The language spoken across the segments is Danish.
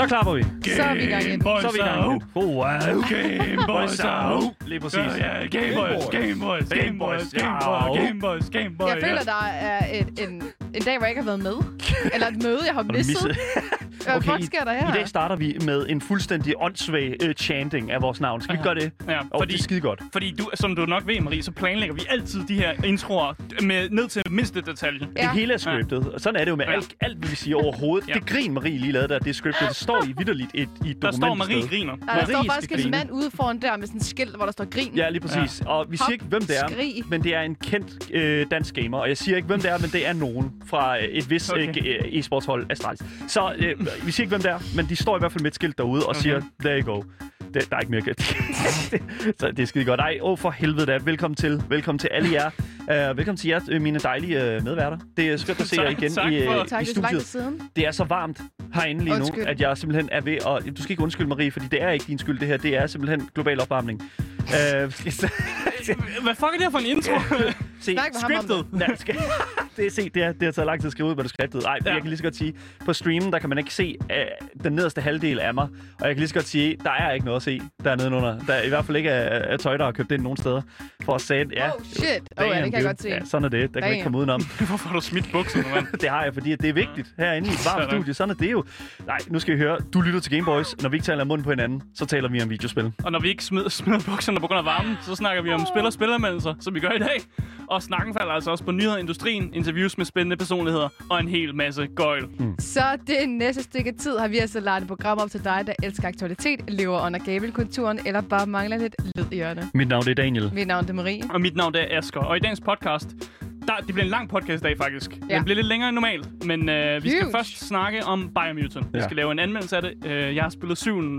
Så klapper vi. Så er vi i gang igen. Så er vi i gang igen. Oh, wow. Gameboys out. Lige præcis. Ja, Gameboys, Gameboys, Gameboys, Gameboys, Gameboys, Gameboys. Jeg føler, der er et, en, en dag, hvor jeg ikke har været med. Eller et møde, jeg har misset. Hvad Okay, fuck sker der her? I dag starter vi med en fuldstændig åndssvag uh, chanting af vores navn. Skal vi gøre det? Ja, Og fordi, det er skide godt. fordi du, som du nok ved, Marie, så planlægger vi altid de her introer med, ned til mindste detalje. Ja. Det hele er scriptet. Og sådan er det jo med Ja. alt, alt, hvad vi siger overhovedet. Ja. Det grin, Marie lige lavede der, det er scriptet. Det står i vidderligt et, i et Der står Marie sted. griner. Nej, der står Marie faktisk skal en mand ude foran der med sådan en skilt, hvor der står grin. Ja, lige præcis. Ja. Og vi siger Hop, ikke, hvem det er, skrig. men det er en kendt øh, dansk gamer. Og jeg siger ikke, hvem det er, men det er nogen fra øh, et vis Okay. okay. øh, e-sportshold Astralis. Så øh, vi siger ikke, hvem det er, men de står i hvert fald med et skilt derude og Okay. siger, there you go. Det, der er ikke mere galt. Så det er skide godt. Ej, åh for helvede da. Velkommen til. Velkommen til alle jer. Uh, velkommen til jer, øh, mine dejlige uh, medværter. Det er skønt at se jer igen tak i, uh, Tak, i det er studiet. siden. Det er så varmt herinde lige Undskyld. nu, at jeg simpelthen er ved at... Du skal ikke undskylde, Marie, fordi det er ikke din skyld, det her. Det er simpelthen global opvarmning. Uh, Hvad fuck er det her for en intro? se, Snak med ham om Scriptet. Skal... det, er, se, det, er, det har taget lang tid at skrive ud manuskriptet. Nej, ja. Ja. jeg kan lige så godt sige, på streamen, der kan man ikke se uh, den nederste halvdel af mig. Og jeg kan lige så godt sige, der er ikke noget at se dernede under. Der er i hvert fald ikke af, af tøj, der har købt ind nogen steder. For at sige, ja, Oh, shit. Oh, ja, det kan jeg godt se. Ja, sådan er det. Der kan man ikke Damn. komme udenom. Hvorfor har du smidt bukserne, mand? det har jeg, fordi det er vigtigt herinde i et varmt Sådan. studie. Sådan er det jo. Nej, nu skal I høre. Du lytter til Gameboys. Når vi ikke taler munden på hinanden, så taler vi om videospil. Og når vi ikke smider, smider bukserne på grund af varmen, så snakker vi om spil og spilleranmeldelser, som vi gør i dag. Og snakken falder altså også på nyheder i industrien, interviews med spændende personligheder og en hel masse gøjl. Så det næste stykke tid har vi altså lagt et program op til dig, der elsker aktualitet, lever under gabelkulturen, eller bare mangler lidt lyd i ørerne. Mit navn det er Daniel. Mit navn er Marie. Og mit navn det er Asger. Og i dagens podcast, der, det bliver en lang podcast i dag faktisk. Ja. Den bliver lidt længere end normalt, men øh, vi skal Huge. først snakke om Biomutant. Vi Ja. skal lave en anmeldelse af det. Øh, jeg har spillet 7, øh,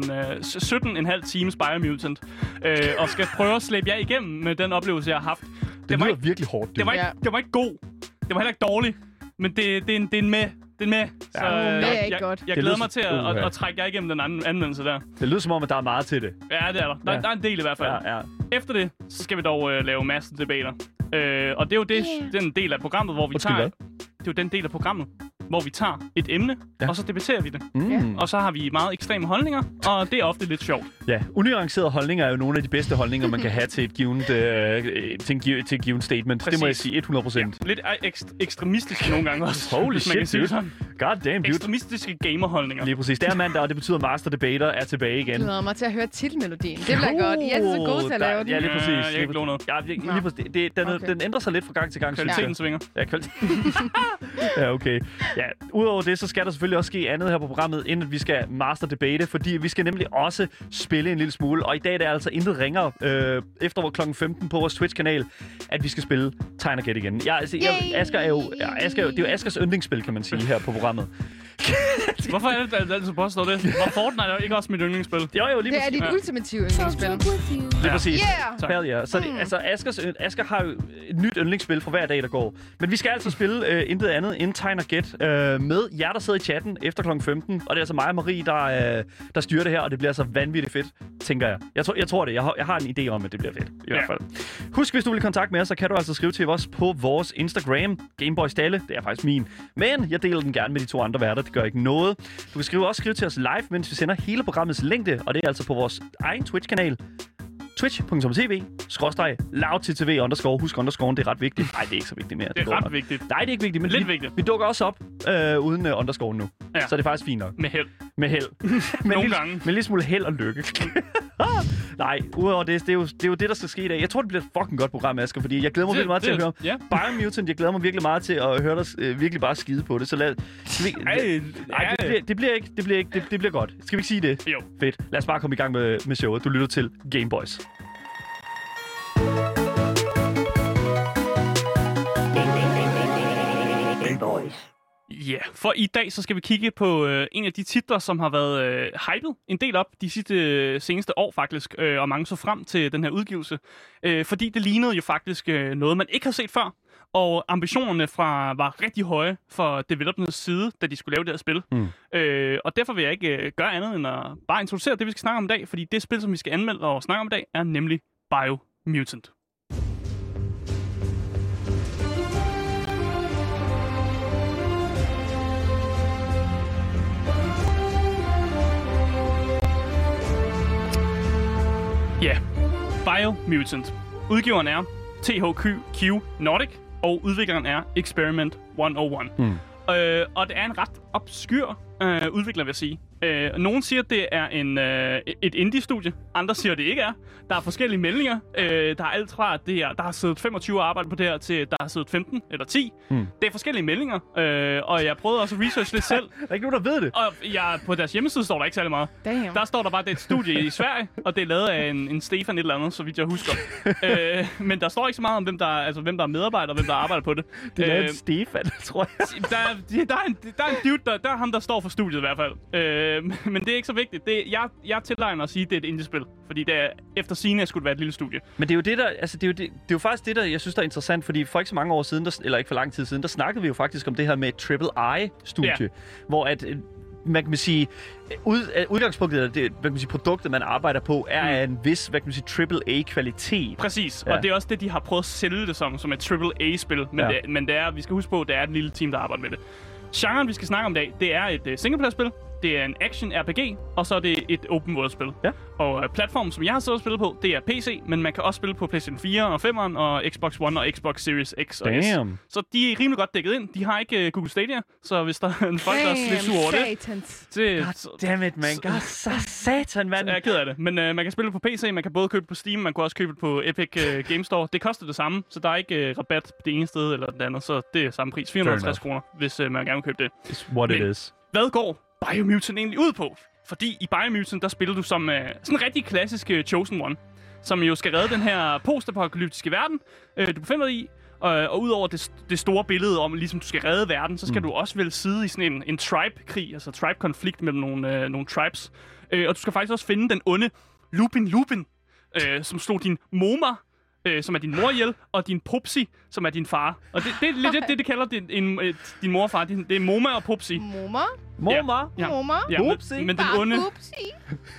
17,5 times Biomutant, øh, og skal prøve at slæbe jer igennem med den oplevelse, jeg har haft. Det var lyder ikke, virkelig hårdt, det var, det ikke, Ja. det var ikke god. Det var heller ikke dårlig. Men det, det, er, en, det er en med. Det er en med. Så, Ja. øh, Med er jeg, ikke jeg, godt. jeg Det glæder lyder mig til at, at, at, trække jer igennem den anden anmeldelse der. Det lyder som om, at der er meget til det. Ja, det er der. Der, Ja. der er en del i hvert fald. Ja, ja. Efter det, så skal vi dog øh, lave masse debater. Øh, og det er jo det, Yeah. den del af programmet, hvor vi Undskyld, tager... Det er jo den del af programmet, hvor vi tager et emne, Ja. ja. og så debatterer vi det. Mm. Og så har vi meget ekstreme holdninger, og det er ofte lidt sjovt. Ja, unuancerede holdninger er jo nogle af de bedste holdninger, man kan have til et givet, øh, til, en, til et given statement. Det må jeg Præcis. sige 100 procent. Lidt ekst- ekstremistiske nogle gange også. Holy hvis man kan shit, sige det dude. sådan. God damn, dude. Ekstremistiske gamerholdninger. Lige præcis. Det er mandag, og det betyder, at Master Debater er tilbage igen. Jeg glæder mig til at høre titelmelodien. Det bliver godt. I er så gode til at lave den. Ja, lige præcis. Ja, jeg kan ikke noget. Ja, lige, lige præcis. Det, det, den, Okay. den ændrer sig lidt fra gang til gang. Kvaliteten svinger. Ja, kvalitet. ja, okay. Ja, udover det, så skal der selvfølgelig også ske andet her på programmet, inden at vi skal master debate, fordi vi skal nemlig også spille en lille smule. Og i dag er det altså intet ringer øh, efter kl. 15 på vores Twitch-kanal, at vi skal spille Tegn og Gæt igen. Ja, altså, jeg! Asger er jo, Asger, er det er jo Askers yndlingsspil, kan man sige, her på programmet. Hvorfor er det, at du altid påstår det? Var Fortnite er jo ikke også mit yndlingsspil? Jo, jo, lige Det er præcis. dit Ja. ultimative yndlingsspil. Lige præcis. Yeah! Tak. Hell yeah. Så det, Mm. altså, Askers, Asger har jo et nyt yndlingsspil for hver dag, der går. Men vi skal altså spille øh, intet andet end Tegn og Gæt øh, med jer, der sidder i chatten efter kl. 15. Og det er altså mig og Marie, der, øh, der styrer det her, og det bliver altså vanvittigt fedt, tænker jeg. Jeg, tror, jeg tror det. Jeg har, jeg har en idé om, at det bliver fedt. I Ja. hvert fald. Husk, hvis du vil i kontakt med os, så kan du altså skrive til os på vores Instagram. Gameboys Dalle, det er faktisk min. Men jeg deler den gerne med de to andre værter. Det gør ikke noget. Du kan skrive, også skrive til os live, mens vi sender hele programmets længde. Og det er altså på vores egen Twitch-kanal twitch.tv skråstreg lavttv underscore. Husk underscore, det er ret vigtigt. Nej, det er ikke så vigtigt mere. Det er ret nok. vigtigt. Nej, det er ikke vigtigt, men Lidt vi, vigtigt. vi dukker også op øh, uden uh, underscore nu. Ja. Så det er faktisk fint nok. Med held. Med held. men Nogle lille, gange. Med en lille smule held og lykke. Nej, udover det, det er, jo, det er jo det, der skal ske i dag. Jeg tror, det bliver et fucking godt program, Asger, fordi jeg glæder mig Det- virkelig meget til at det- høre ja. Biomutant. Jeg glæder mig virkelig meget til at høre dig øh, virkelig bare skide på det. Så lad... Skal vi, Ej, Nej, det, bliver, det bliver ikke. Det bliver ikke. Det, det bliver godt. Skal vi ikke sige det? Jo. Fedt. Lad os bare komme i gang med, med showet. Du lytter til Gameboys. Ja, yeah. for i dag så skal vi kigge på øh, en af de titler, som har været øh, hypet en del op de sidste øh, seneste år faktisk, øh, og mange så frem til den her udgivelse. Øh, fordi det lignede jo faktisk øh, noget, man ikke har set før, og ambitionerne fra var rigtig høje for developernes side, da de skulle lave det her spil. Mm. Øh, og derfor vil jeg ikke øh, gøre andet end at bare introducere det, vi skal snakke om i dag, fordi det spil, som vi skal anmelde og snakke om i dag, er nemlig Biomutant. Biomutant. Udgiveren er THQ Nordic, og udvikleren er Experiment 101. Mm. Øh, og det er en ret obskyr øh, udvikler, vil jeg sige. Øh, nogen siger, at det er en, øh, et indie-studie. Andre siger, at det ikke er. Der er forskellige meldinger. Øh, der er alt fra, at det er, der har siddet 25 og arbejdet på det her, til der har siddet 15 eller 10. Hmm. Det er forskellige meldinger. Øh, og jeg prøvede også at researche lidt selv. Der er ikke nogen, der ved det. Og jeg, på deres hjemmeside står der ikke særlig meget. Damn. Der står der bare, at det er et studie i Sverige, og det er lavet af en, en Stefan et eller andet, så vidt jeg husker. øh, men der står ikke så meget om, hvem der, er- altså, hvem der er medarbejder og hvem der arbejder på det. Det er Øh, øh, Stefan, tror jeg. der, er- der, er en, der er en dude, der, der er ham, der står for studiet i hvert fald. Øh, men det er ikke så vigtigt. Det, jeg, jeg tillegner at sige, at det er et indie-spil. Fordi det er, efter sine skulle det være et lille studie. Men det er jo det der, altså det er jo, det, det er jo faktisk det der, jeg synes der er interessant, fordi for ikke så mange år siden, der, eller ikke for lang tid siden, der snakkede vi jo faktisk om det her med et triple I-studie, Ja. hvor at øh, man kan sige, ud, øh, udgangspunktet af det, hvad kan man sige, produktet, man arbejder på, er Mm. af en vis, hvad kan man sige, triple A-kvalitet. Præcis, Ja. og det er også det, de har prøvet at sælge det som, som et AAA-spil. Men, Ja. det, men det er, vi skal huske på, det er et lille team, der arbejder med det. Genren, vi skal snakke om i dag, det er et uh, singleplayer-spil. Det er en action-RPG, og så er det et open world-spil. Ja. Og uh, platformen, som jeg har siddet og spillet på, det er PC, men man kan også spille på PlayStation 4 og 5'eren og Xbox One og Xbox Series X og S. Damn. Så de er rimelig godt dækket ind. De har ikke uh, Google Stadia, så hvis der er en folk, der er lidt sur over det, satans. det God damn it, man. God, så satan, mand. jeg er ked af det. Men øh, man kan spille det på PC, man kan både købe det på Steam, man kan også købe det på Epic øh, Game Store. Det koster det samme, så der er ikke øh, rabat på det ene sted eller det andet, så det er samme pris. 450 kroner, hvis øh, man gerne vil købe det. It's what it Men- is. Hvad går Biomutant egentlig ud på? Fordi i Biomutant, der spiller du som øh, sådan en rigtig klassisk øh, Chosen One, som jo skal redde den her postapokalyptiske verden, øh, du befinder dig i. Og, og udover det, det store billede om, ligesom du skal redde verden, så skal Mm. du også vel sidde i sådan en, en tribe-krig, altså tribe-konflikt mellem nogle, øh, nogle tribes. Øh, og du skal faktisk også finde den onde Lupin Lupin, øh, som slog din Moma, øh, som er din mor ihjel, og din Popsi, som er din far. Og det, det er lidt det, det, det kalder din, en, øh, din mor og far. Det, det er Moma og Popsi. Moma? Mor, Ja. Moma? Ja, men, Upsi. men den Bare onde... upsi.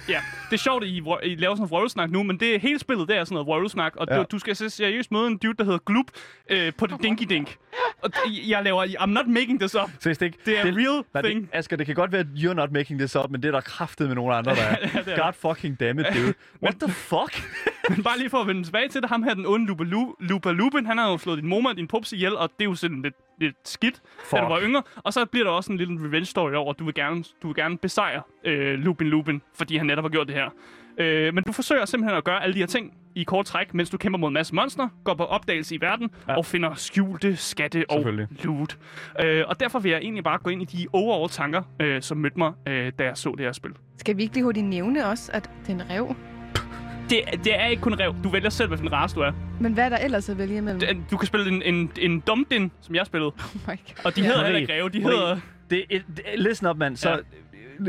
Ja, det er sjovt, at I, vrø- I laver sådan noget vrøvlesnak nu, men det hele spillet, det er sådan noget vrøvlesnak, og Ja. du, du skal se- seriøst møde en dude, der hedder Gloop, øh, på det Dinky Dink. Og d- jeg laver... I'm not making this up. Seriøst ikke? Det er en real Nej, thing. det, Asger, det kan godt være, at you're not making this up, men det er der kraftet med nogle andre, der er. Ja, det er God fucking damn it, dude. What the fuck? Men bare lige for at vende tilbage til det, ham her, den onde Lupa, Lu, Lupa Lupin, han har jo slået din mor og din pups ihjel, og det er jo sådan lidt, lidt skidt, da du var yngre. Og så bliver der også en lille revenge story over, at du vil gerne, du vil gerne besejre øh, Lupin Lupin, fordi han netop har gjort det her. Øh, men du forsøger simpelthen at gøre alle de her ting i kort træk, mens du kæmper mod en masse monster, går på opdagelse i verden Ja. og finder skjulte skatte og loot. Øh, og derfor vil jeg egentlig bare gå ind i de overall tanker, øh, som mødte mig, øh, da jeg så det her spil. Skal vi ikke lige hurtigt nævne også, at det er en rev? Det, det er ikke kun rev. Du vælger selv, hvilken race du er. Men hvad er der ellers at vælge imellem? Den- Du kan spille en, en, en dumdin, som jeg spillede. Oh my God. Og de hedder heller ikke ræve, de hedder... Det, er- det, listen up, mand. Så, Ja.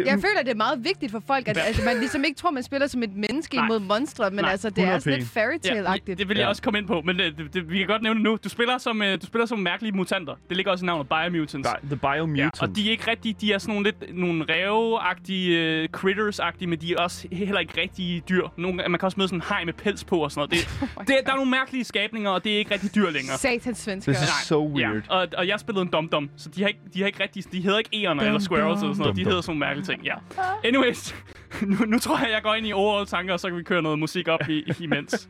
Jeg føler, at det er meget vigtigt for folk, at Ja. altså, man ligesom ikke tror, man spiller som et menneske Nej. imod monstre, men Nej, altså, det er 100p. sådan lidt fairy tale-agtigt. det vil jeg Ja. også komme ind på, men det, det, det, vi kan godt nævne det nu. Du spiller som, uh, du spiller som mærkelige mutanter. Det ligger også i navnet Biomutants. Bi- The Biomutant. Ja, og de er ikke rigtig, de er sådan nogle lidt nogle ræveagtige, uh, critters-agtige, men de er også heller ikke rigtige dyr. Nogle, man kan også møde sådan en haj med pels på og sådan noget. Det, Oh det, der er nogle mærkelige skabninger, og det er ikke rigtig dyr længere. Satans svensker. This is so weird. Ja, og, og jeg spillede en dum-dum, så de har ikke, de har ikke rigtig, de hedder ikke ærerne eller squirrels eller sådan noget, de hedder sådan nogle mærkelige ting, ja. Anyways, nu, nu tror jeg, jeg går ind i overall tanker, og så kan vi køre noget musik op i, i imens.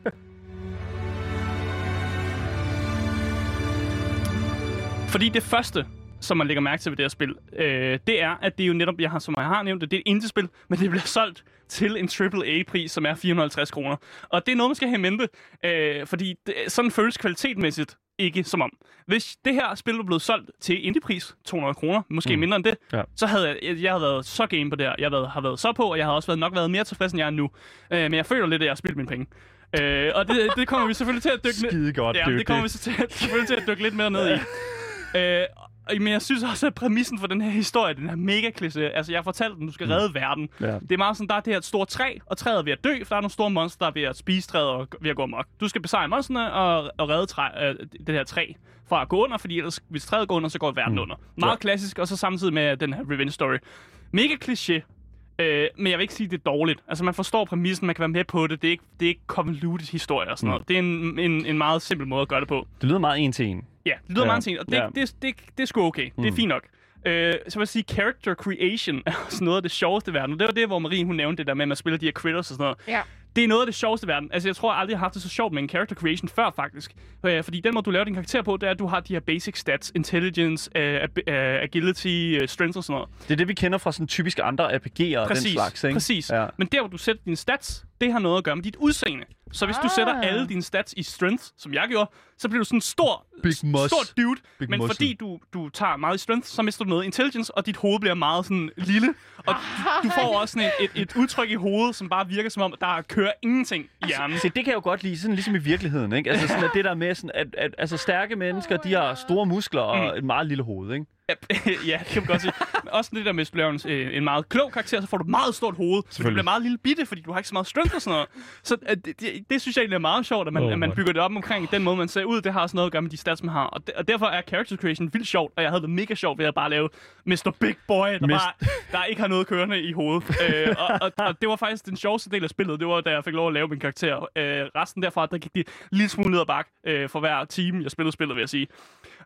Fordi det første, som man lægger mærke til ved det her spil, øh, det er, at det er jo netop, jeg har, som jeg har nævnt det, det er et indie-spil, men det bliver solgt til en AAA-pris, som er 450 kroner. Og det er noget, man skal have i mente, øh, fordi det, sådan føles kvalitetmæssigt ikke som om. Hvis det her spil var blevet solgt til indie-pris, 200 kroner, måske Mm. mindre end det, Ja. så havde jeg, jeg, jeg havde været så game på det her. Jeg havde, har været så på, og jeg havde også været, nok været mere tilfreds, end jeg er nu. Øh, men jeg føler lidt, at jeg har spildt mine penge. Øh, og det, det kommer vi selvfølgelig til at dykke ned Skide godt, Ja, det kommer vi så til, selvfølgelig til at dykke lidt mere ned i. Øh, men jeg synes også, at præmissen for den her historie, den er mega kliché. Altså, jeg har fortalt den, du skal redde verden. Ja. Det er meget sådan, der er det her et stort træ, og træet er ved at dø, for der er nogle store monster, der er ved at spise træet og ved at gå amok. Du skal besejre monsterne og, og redde træ, øh, det her træ fra at gå under, fordi ellers, hvis træet går under, så går verden Mm. mm. under. Meget Ja. klassisk, og så samtidig med den her revenge story. Mega kliché, Øh, men jeg vil ikke sige, at det er dårligt. Altså, man forstår præmissen, man kan være med på det. Det er ikke, det er ikke convoluted historie og sådan Mm. noget. Det er en, en, en meget simpel måde at gøre det på. Det lyder meget en til en. Ja, det lyder Ja. meget ting, og det, Ja. det, det, det, det er sgu okay. Mm. Det er Mm. fint nok. Øh, så vil jeg sige, character creation er også noget af det sjoveste i verden. Og det var det, hvor Marie hun nævnte det der med, at man spiller de her critters og sådan noget. Ja. det er noget af det sjoveste i verden. Altså, jeg tror jeg aldrig, jeg har haft det så sjovt med en character creation før, faktisk. Øh, fordi den måde, du laver din karakter på, det er, at du har de her basic stats. Intelligence, uh, ab- uh, agility, uh, strength og sådan noget. Det er det, vi kender fra sådan typisk andre RPG'er og den slags, ikke? præcis. Ja. Men der, hvor du sætter dine stats, det har noget at gøre med dit udseende. Så hvis ah. du sætter Ah. alle dine stats i strength, som jeg gjorde, så bliver du sådan en stor, stor dude. Big men muscle. fordi du, du tager meget i strength, så mister du noget intelligence, og dit hoved bliver meget sådan lille. Og du, du får også sådan et, et, et udtryk i hovedet, som bare virker som om, der kører ingenting i hjernen. Se, det kan jeg jo godt lide, sådan ligesom i virkeligheden, ikke? Altså sådan, at det der med, sådan, at, at altså, stærke mennesker, de har store muskler og Mm. et meget lille hoved, ikke? ja, det kan man godt sige. Men også det der med, at du laver en, øh, en meget klog karakter, så får du et meget stort hoved. Men du bliver meget lille bitte, fordi du har ikke så meget strength og sådan noget. Så øh, det, det, det, synes jeg egentlig er meget sjovt, at man, oh, at man bygger det op omkring den måde, man ser ud. Det har også noget at gøre med de stats, man har. Og, de, og derfor er character creation vildt sjovt, og jeg havde det mega sjovt ved at bare lave Mr. Big Boy, der, Mist- bare, der ikke har noget kørende i hovedet. øh, og, og, og, det var faktisk den sjoveste del af spillet. Det var, da jeg fik lov at lave min karakter. Øh, resten derfra, der gik de lille smule ned ad bak øh, for hver time, jeg spillede spillet, vil jeg sige.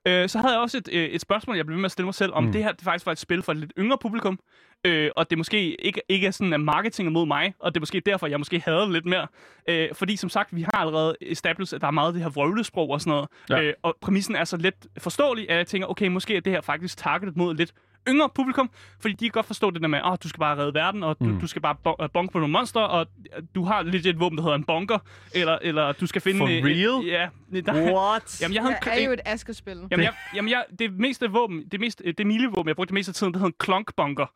Øh, så havde jeg også et, øh, et spørgsmål, jeg blev ved med at stille mig selv, om mm. det her det faktisk var et spil for et lidt yngre publikum, øh, og det måske ikke, ikke er sådan, at marketing er mod mig, og det er måske derfor, jeg måske havde det lidt mere. Øh, fordi som sagt, vi har allerede established, at der er meget af det her vrøvlesprog og sådan noget, Ja. øh, og præmissen er så let forståelig, at jeg tænker, okay, måske er det her faktisk targetet mod lidt yngre publikum, fordi de kan godt forstå det der med, at oh, du skal bare redde verden, og du, Mm. du skal bare bon- øh, bonke på nogle monster, og du har lidt et våben, der hedder en bunker, eller, eller du skal finde... For real? ja. Der, What? Jamen, jeg havde Det en, er jo et Asger-spil. Jamen, jeg, jamen jeg, det meste våben, det, mest, det milevåben, jeg brugte det meste af tiden, det hedder en klonkbunker.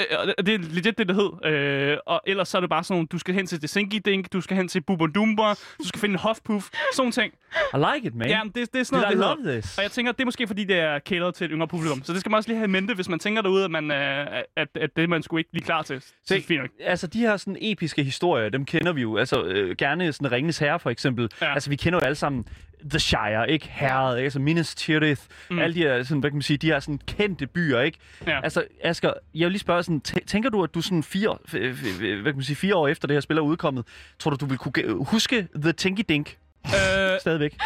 Øh, og det- det er legit det, det hed. Øh, og ellers så er det bare sådan nogle, du skal hen til det Sinky Dink, du skal hen til Bubendumber, du skal finde en Huffpuff, sådan ting. I like it, man. Ja, det, det er sådan Did noget, I det love this? Og jeg tænker, det er måske fordi, det er catered til et yngre publikum. Så det skal man også lige have i mente, hvis man tænker derude, at, man, øh, at, at det man skulle ikke lige klar til. Så Se, det fint nok. altså de her sådan episke historier, dem kender vi jo. Altså øh, gerne sådan Ringens Herre for eksempel. Ja. Altså vi kender jo alle sammen The Shire, ikke? Herred, ikke? Altså Minas Tirith. Mm. Alle de her, sådan, hvad kan man sige, de her sådan kendte byer, ikke? Ja. Altså Asger, jeg vil lige spørge sådan, tæ- tænker du, at du sådan fire, hvad kan man sige, fire år efter det her spil er udkommet, tror du, du vil kunne huske The Tinky Dink Øh, stadigvæk?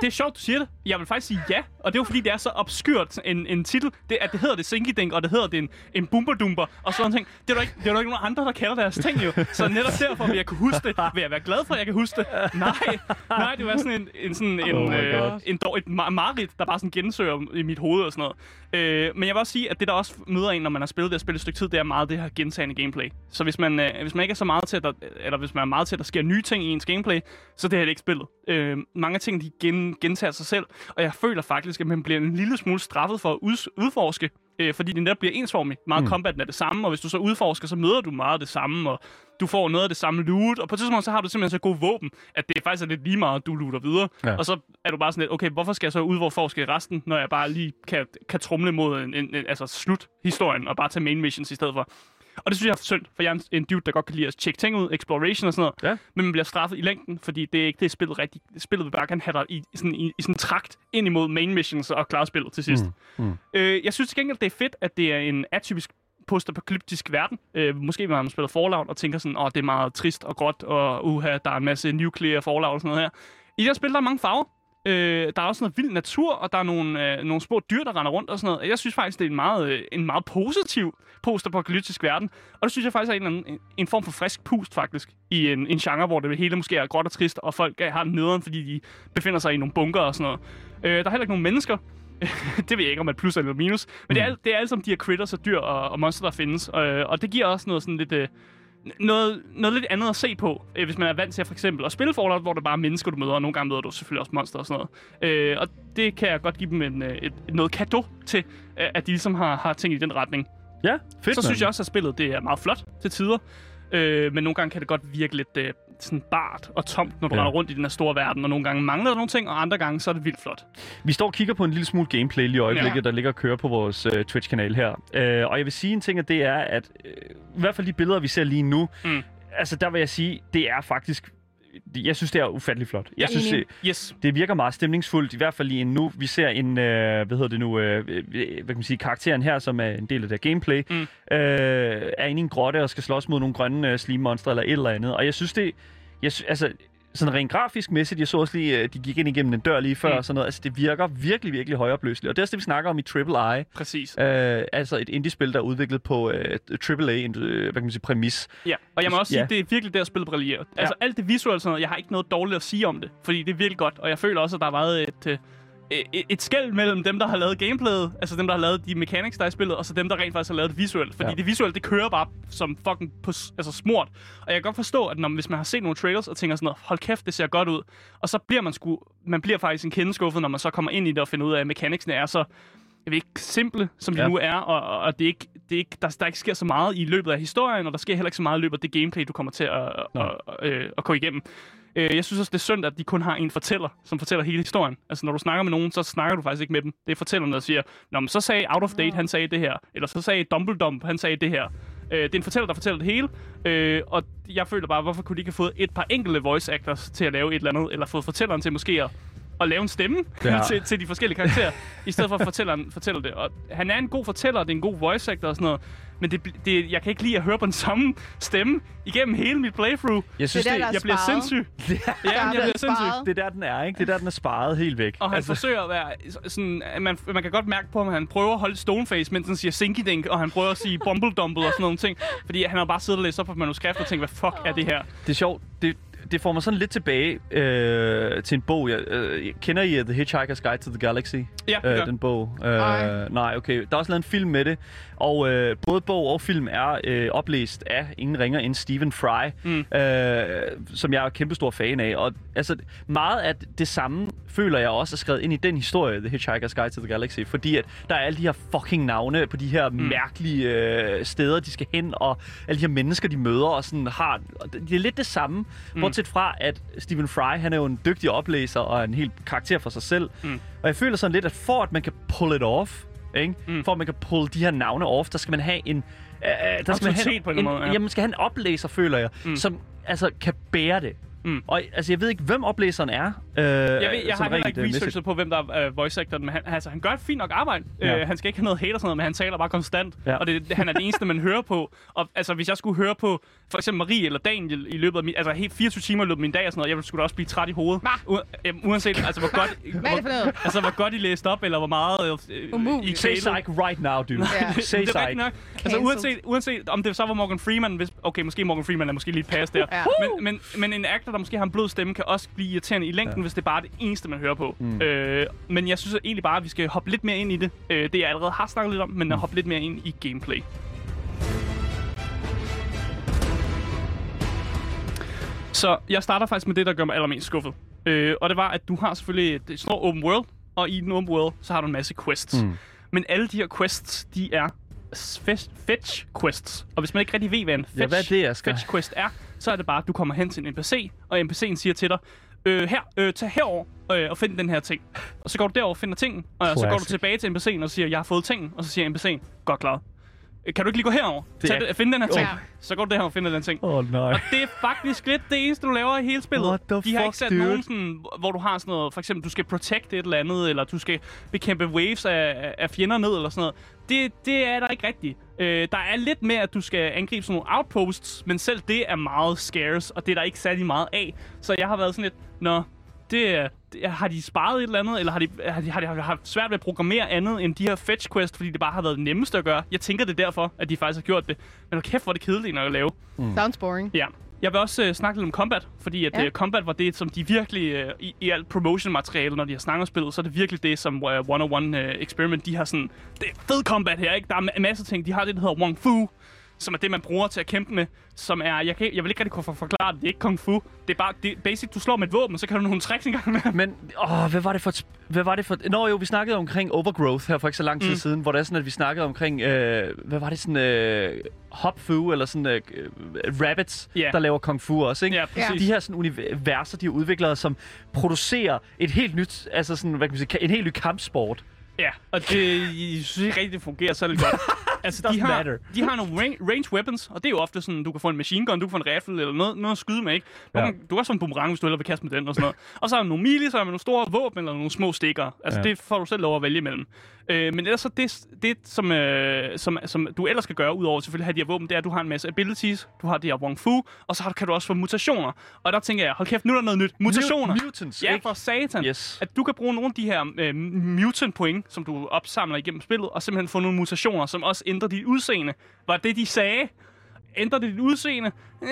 Det er sjovt, du siger det. Jeg vil faktisk sige ja, og det er jo fordi, det er så obskyrt en, en titel, det, at det hedder det Sinky Dink, og det hedder det en, en Bumberdumber, og sådan ting. Det er, der ikke, det er der ikke nogen andre, der kalder deres ting jo. Så netop derfor vil jeg kunne huske det. Vil jeg være glad for, at jeg kan huske det? Nej, nej det var sådan en, en, sådan en, Oh øh, en, dår, et ma- mareridt, der bare sådan gensøger i mit hoved og sådan noget. Øh, men jeg vil også sige, at det der også møder en, når man har spillet det og spillet et stykke tid, det er meget det her gentagende gameplay. Så hvis man, øh, hvis man ikke er så meget til, at der, eller hvis man er meget til, at der sker nye ting i ens gameplay, så det er det ikke spillet. Øh, mange af tingene, de gen, gentager sig selv, og jeg føler faktisk, at man bliver en lille smule straffet for at ud, udforske, øh, fordi det netop bliver ensformigt. Meget mm. combaten er det samme, og hvis du så udforsker, så møder du meget det samme, og du får noget af det samme loot, og på et tidspunkt så har du simpelthen så god våben, at det faktisk er lidt lige meget, du looter videre. Ja. Og så er du bare sådan lidt, okay, hvorfor skal jeg så udforske resten, når jeg bare lige kan, kan trumle mod en, en, en, altså slut historien, og bare tage main missions i stedet for. Og det synes jeg er synd, for jeg er en, dude, der godt kan lide at tjekke ting ud, exploration og sådan noget. Ja. Men man bliver straffet i længden, fordi det er ikke det, spillet rigtig... Spillet vil bare gerne have dig i, sådan, i, i sådan en trakt ind imod main missions og klare spillet til sidst. Mm, mm. Øh, jeg synes til gengæld, det er fedt, at det er en atypisk postapokalyptisk verden. Øh, måske man spille Fallout og tænker sådan, åh, det er meget trist og gråt, og uha, der er en masse nuclear Fallout og sådan noget her. I det her spil, der er mange farver. Øh, der er også noget vild natur, og der er nogle, øh, nogle små dyr, der render rundt og sådan noget. Jeg synes faktisk, det er en meget, øh, en meget positiv postapokalyptisk verden. Og det synes jeg faktisk er en, en, en form for frisk pust, faktisk. I en, en genre, hvor det hele måske er gråt og trist, og folk har den nederen, fordi de befinder sig i nogle bunker og sådan noget. Øh, der er heller ikke nogen mennesker. det ved jeg ikke, om det er plus eller minus. Men det, er, alt- det er alle sammen de her critters og dyr og, og monster, der findes. Øh, og det giver også noget sådan lidt... Øh, noget, noget lidt andet at se på, øh, hvis man er vant til for eksempel at spille Fallout, hvor det bare er mennesker, du møder, og nogle gange møder du selvfølgelig også monster og sådan noget. Øh, og det kan jeg godt give dem en, øh, et, noget kado til, øh, at de ligesom har, har tænkt i den retning. Ja, fedt. Så synes jeg også, at spillet det er meget flot til tider. Øh, men nogle gange kan det godt virke lidt øh, sådan bart og tomt, når du Ja. render rundt i den her store verden, og nogle gange mangler der nogle ting, og andre gange så er det vildt flot. Vi står og kigger på en lille smule gameplay lige i øjeblikket, Ja. der ligger og kører på vores uh, Twitch-kanal her. Uh, og jeg vil sige en ting, og det er, at uh, i hvert fald de billeder, vi ser lige nu, Mm. altså der vil jeg sige, det er faktisk... Jeg synes, det er ufattelig flot. Jeg synes, det, Yes. det virker meget stemningsfuldt, i hvert fald lige nu. Vi ser en, øh, hvad hedder det nu, øh, øh, hvad kan man sige, karakteren her, som er en del af det gameplay, Mm. øh, er inde i en grotte og skal slås mod nogle grønne øh, slimmonster eller et eller andet. Og jeg synes, det, jeg, altså, sådan rent grafisk mæssigt, jeg så også lige, øh, de gik ind igennem en dør lige før Mm. og sådan noget. Altså, det virker virkelig, virkelig højopløseligt. Og det er også det, vi snakker om i AAA. Præcis. Øh, altså et indie-spil, der er udviklet på øh, AAA, en, øh, hvad kan man sige, præmis. Ja, og jeg må også sige, Ja. at det er virkelig der, spillet brillerer. Altså alt det visuelle sådan noget, jeg har ikke noget dårligt at sige om det, fordi det er virkelig godt, og jeg føler også, at der har været et, øh, et, et skæld mellem dem, der har lavet gameplayet, altså dem, der har lavet de mechanics, der er i spillet, og så dem, der rent faktisk har lavet det visuelt. Fordi Ja. det visuelle, det kører bare som fucking på, altså smurt. Og jeg kan godt forstå, at når, hvis man har set nogle trailers og tænker sådan noget, hold kæft, det ser godt ud, og så bliver man sgu, man bliver faktisk en kende skuffet, når man så kommer ind i det og finder ud af, at mechanicsene er så jeg ved ikke, simple, som de Ja. nu er, og, og- det er ikke, det er ikke, der, der ikke sker så meget i løbet af historien, og der sker heller ikke så meget i løbet af det gameplay, du kommer til at, at, at, at, at gå igennem. Øh, Jeg synes også, det er synd, at de kun har en fortæller, som fortæller hele historien. Altså, når du snakker med nogen, så snakker du faktisk ikke med dem. Det er fortælleren, der siger, Nå, men så sagde Out of Date, han sagde det her. Eller så sagde Dumbledump, han sagde det her. Øh, det er en fortæller, der fortæller det hele. Øh, og jeg føler bare, hvorfor kunne de ikke have fået et par enkelte voice actors til at lave et eller andet, eller fået fortælleren til måske at, at lave en stemme Ja. ja. til, til de forskellige karakterer, i stedet for at fortælleren fortæller det. Og han er en god fortæller, det er en god voice actor og sådan noget, men det, det, jeg kan ikke lide at høre på den samme stemme igennem hele mit playthrough. Jeg synes, Det er der, det, der Jeg bliver sindssyg. ja, er jeg bliver sindssyg. det er der, den er, ikke? Det er der, den er sparet helt væk. Og han altså. forsøger at være sådan, at man, man kan godt mærke på at han prøver at holde stoneface, mens han siger sinky og han prøver at sige bumble-dumble og sådan nogle ting. Fordi han har bare siddet og læst op på manuskript og tænkt, hvad fuck er det her? Det er sjovt. Det, det får mig sådan lidt tilbage øh, til en bog. Jeg, øh, kender I uh, The Hitchhiker's Guide to the Galaxy? Ja, øh, den bog. Øh, Nej. nej, okay. Der er også lavet en film med det. Og øh, både bog og film er øh, oplæst af ingen ringer end Stephen Fry, Mm. øh, som jeg er kæmpestor fan af. Og altså, meget af det samme føler jeg også er skrevet ind i den historie, The Hitchhiker's Guide to the Galaxy. Fordi at der er alle de her fucking navne på de her mm. mærkelige øh, steder, de skal hen, og alle de her mennesker, de møder, og sådan har... Det er lidt det samme, mm. Bortset fra, at Stephen Fry, han er jo en dygtig oplæser og en helt karakter for sig selv. Mm. Og jeg føler sådan lidt, at for at man kan pull it off, ikke? Mm. For at man kan pull de her navne off, der skal man have en... Øh, der skal man have på en anden måde, ja. Jamen, skal have en oplæser, føler jeg. Mm. som altså kan bære det. Mm. Og altså, jeg ved ikke, hvem oplæseren er. Øh, Jeg, ved, jeg har heller ikke øh, researchet på, hvem der er uh, voice actor, men han, altså, han gør et fint nok arbejde. Ja. Ja. Uh, han skal ikke have noget hate og sådan noget, men han taler bare konstant. Ja. Og det, han er det eneste, man hører på. Og altså, hvis jeg skulle høre på for eksempel Marie eller Daniel i løbet af min, altså helt 24 timer i løbet af min dag og sådan noget, jeg ville sgu da også blive træt i hovedet. U- uanset altså, hvor godt, noget? altså, hvor godt I læste op, eller hvor meget øh, Umuligt. I Say psych right now, dude. Ja. Say det er nok. Altså uanset, uanset om det så var Morgan Freeman, hvis, okay, måske Morgan Freeman er måske lige pas der. Ja. Men, men, men en actor, der måske har en blød stemme, kan også blive irriterende i længden, ja. hvis det er bare det eneste, man hører på. Mm. Øh, men jeg synes egentlig bare, at vi skal hoppe lidt mere ind i det. Øh, det jeg allerede har snakket lidt om, men at hoppe lidt mere ind i gameplay. Så jeg starter faktisk med det, der gør mig allermest skuffet. Øh, og det var, at du har selvfølgelig et stort open world, og i den open world, så har du en masse quests. Mm. Men alle de her quests, de er fetch, fetch quests. Og hvis man ikke rigtig ved, hvad en fetch, Ja, hvad er det, Asger? fetch quest er, så er det bare, at du kommer hen til en NPC, og NPC'en siger til dig, øh, her, øh, tag herover øh, og find den her ting. Og så går du derover og finder tingen, og så går du Classic. tilbage til NPC'en og siger, jeg har fået tingen, og så siger NPC'en, godt klaret. Øh, Kan du ikke lige gå herover? Det Tag er- find den her ting. Ja. Så går du derover og finder den ting. Oh, nej. Og det er faktisk lidt det eneste, du laver i hele spillet. What the De har fuck, ikke sat dude? nogen sådan, hvor du har sådan noget, for eksempel, du skal protect et eller andet, eller du skal bekæmpe waves af, af fjender ned, eller sådan noget. Det, det er der ikke rigtigt. Øh, der er lidt mere, at du skal angribe sådan nogle outposts, men selv det er meget scarce, og det er der ikke særlig meget af. Så jeg har været sådan lidt, nå, det det, har de sparet et eller andet, eller har de, har de, har de haft svært ved at programmere andet end de her fetch quest, fordi det bare har været det nemmeste at gøre? Jeg tænker det er derfor, at de faktisk har gjort det. Men hold kæft, hvor er det kedeligt at lave. Sounds boring. Ja. Jeg vil også øh, snakke lidt om combat, fordi at Ja. øh, combat var det, som de virkelig, øh, i, i alt promotion-materiale, når de har snakket spillet, så er det virkelig det, som øh, One-on-One øh, Experiment, de har sådan, det er fed combat her, ikke? Der er en masse ting. De har det, der hedder Wong Fu, som er det, man bruger til at kæmpe med, som er, jeg, kan, jeg vil ikke rigtig kunne for- forklare det, det er ikke kung fu. Det er bare, det basic, du slår med et våben, og så kan du nogle tricks engang med. Men, åh, hvad var det for... et Hvad var det for... Nå jo, vi snakkede omkring Overgrowth her for ikke så lang tid mm. Siden, hvor det er sådan, at vi snakkede omkring... Øh, hvad var det sådan... Øh, hop fu, eller sådan... Øh, rabbits, Ja. der laver kung fu også, ikke? Ja, præcis. De her sådan universer, de har udviklet, som producerer et helt nyt... Altså sådan, hvad kan man sige, en helt ny kampsport. Ja, og det, jeg synes ikke rigtig, det fungerer så godt. Altså, de har, matter. de har nogle range, range weapons, og det er jo ofte sådan, du kan få en machine gun, du kan få en rifle eller noget, noget at skyde med, ikke? Du, Ja. kan, du har sådan en boomerang, hvis du hellere vil kaste med den og sådan noget. Og så har man nogle melee, så har man nogle store våben eller nogle små stikker. Altså, ja. det får du selv lov at vælge imellem. Øh, men ellers så det, det som, øh, som, som du ellers skal gøre, udover selvfølgelig at have de her våben, det er, at du har en masse abilities, du har de her Wong Fu, og så har, kan du også få mutationer. Og der tænker jeg, hold kæft, nu er der noget nyt. Mutationer! Mut- mutants, Ja, ikke? for satan. Yes. At du kan bruge nogle af de her øh, mutant point, som du opsamler igennem spillet, og simpelthen få nogle mutationer, som også ændrer dit udseende. Var det, de sagde? Ændrer det dit udseende? Eh,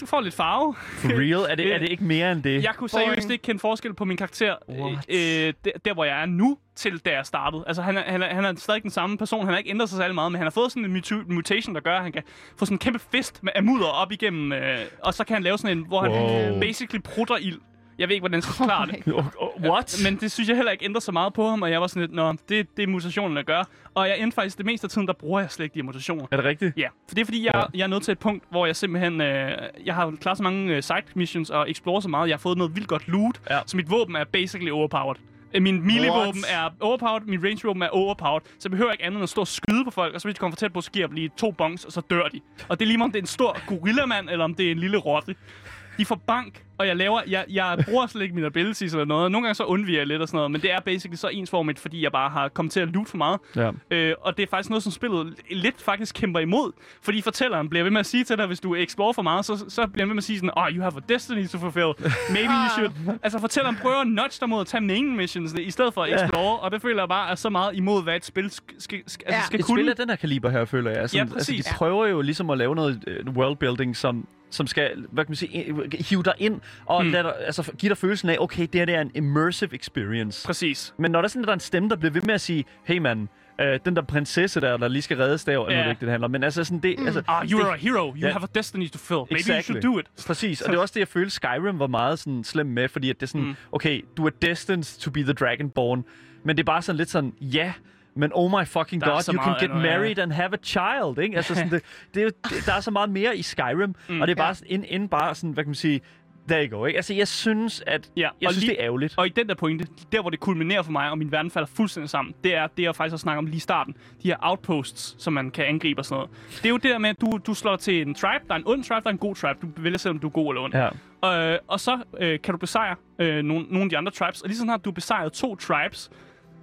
du får lidt farve. For real? Er det, er det ikke mere end det? Jeg kunne Boring. seriøst ikke kende forskel på min karakter, What? øh, der, der hvor jeg er nu, til da jeg startede. Altså, han er, han, er, han er stadig den samme person. Han har ikke ændret sig særlig meget, men han har fået sådan en mutu- mutation, der gør, at han kan få sådan en kæmpe fist med af mudder op igennem, øh, og så kan han lave sådan en, hvor han Wow. basically prutter ild. Jeg ved ikke, hvordan jeg skal forklare Oh det. Oh, what? Men det synes jeg heller ikke ændrer så meget på ham, og jeg var sådan lidt, nå, det, det er mutationen, der gør. Og jeg endte faktisk det meste af tiden, der bruger jeg slet ikke de mutationer. Er det rigtigt? Ja, for det er fordi, jeg, Ja. jeg er nået til et punkt, hvor jeg simpelthen... Øh, jeg har klaret så mange øh, side missions og explore så meget. Jeg har fået noget vildt godt loot, Ja. så mit våben er basically overpowered. Øh, Min melee-våben er overpowered, min range-våben er overpowered, så jeg behøver ikke andet end at stå og skyde på folk, og så hvis de kommer for tæt på, så giver jeg lige to bongs, og så dør de. Og det er lige meget, om det er en stor gorillamand, eller om det er en lille rotte. De får bank, og jeg laver, jeg, jeg bruger slet ikke mine abilities eller noget. Nogle gange så undviger jeg lidt og sådan noget, men det er basically så ensformigt, fordi jeg bare har kommet til at loot for meget. Ja. Øh, og det er faktisk noget, som spillet lidt faktisk kæmper imod. Fordi fortælleren bliver ved med at sige til dig, hvis du explorer for meget, så, så bliver han ved med at sige sådan, oh, you have a destiny to fulfill. Maybe you should. Altså fortælleren prøver at nudge dig mod at tage main missions i stedet for at explore, og det føler jeg bare er så meget imod, hvad et spil skal, skal, skal, Ja. altså skal Et kunne. spil af den her kaliber her, føler jeg. Sådan, Ja, altså, præcis. de prøver jo ligesom at lave noget uh, worldbuilding, som som skal, hvad kan man sige, hive dig ind og Mm. lade dig, altså, give dig følelsen af, okay, det her det er en immersive experience. Præcis. Men når der er sådan, at der er en stemme, der bliver ved med at sige, hey mand, øh, den der prinsesse der, der lige skal reddes der, yeah. det ikke, det handler. Men altså sådan det, altså, Ah, you're a hero. You Ja. have a destiny to fulfill. Maybe you Exactly. should do it. Præcis, og det er også det, jeg følte, Skyrim var meget sådan slem med, fordi at det er sådan, mm. Mm. okay, du er destined to be the Dragonborn, men det er bare sådan lidt sådan, ja, yeah, men oh my fucking Der er god, you can get andet, ja. married and have a child, ikke? Altså sådan, det, det, er der er så meget mere i Skyrim, mm, og det er bare Ja. sådan, bare sådan, hvad kan man sige, you go, ikke? Altså, jeg synes, at, Ja, jeg og synes, lige- det er ærgerligt. Og i den der pointe, der hvor det kulminerer for mig, og min verden falder fuldstændig sammen, det er det, jeg faktisk har snakket om lige i starten. De her outposts, som man kan angribe og sådan noget. Det er jo det der med, at du, du slår til en tribe, der er en ond tribe, der er en god tribe. Du vælger selv, om du er god eller ond. Ja. Øh, og så øh, kan du besejre øh, nogle, nogle af de andre tribes. Og lige sådan har du besejret to tribes,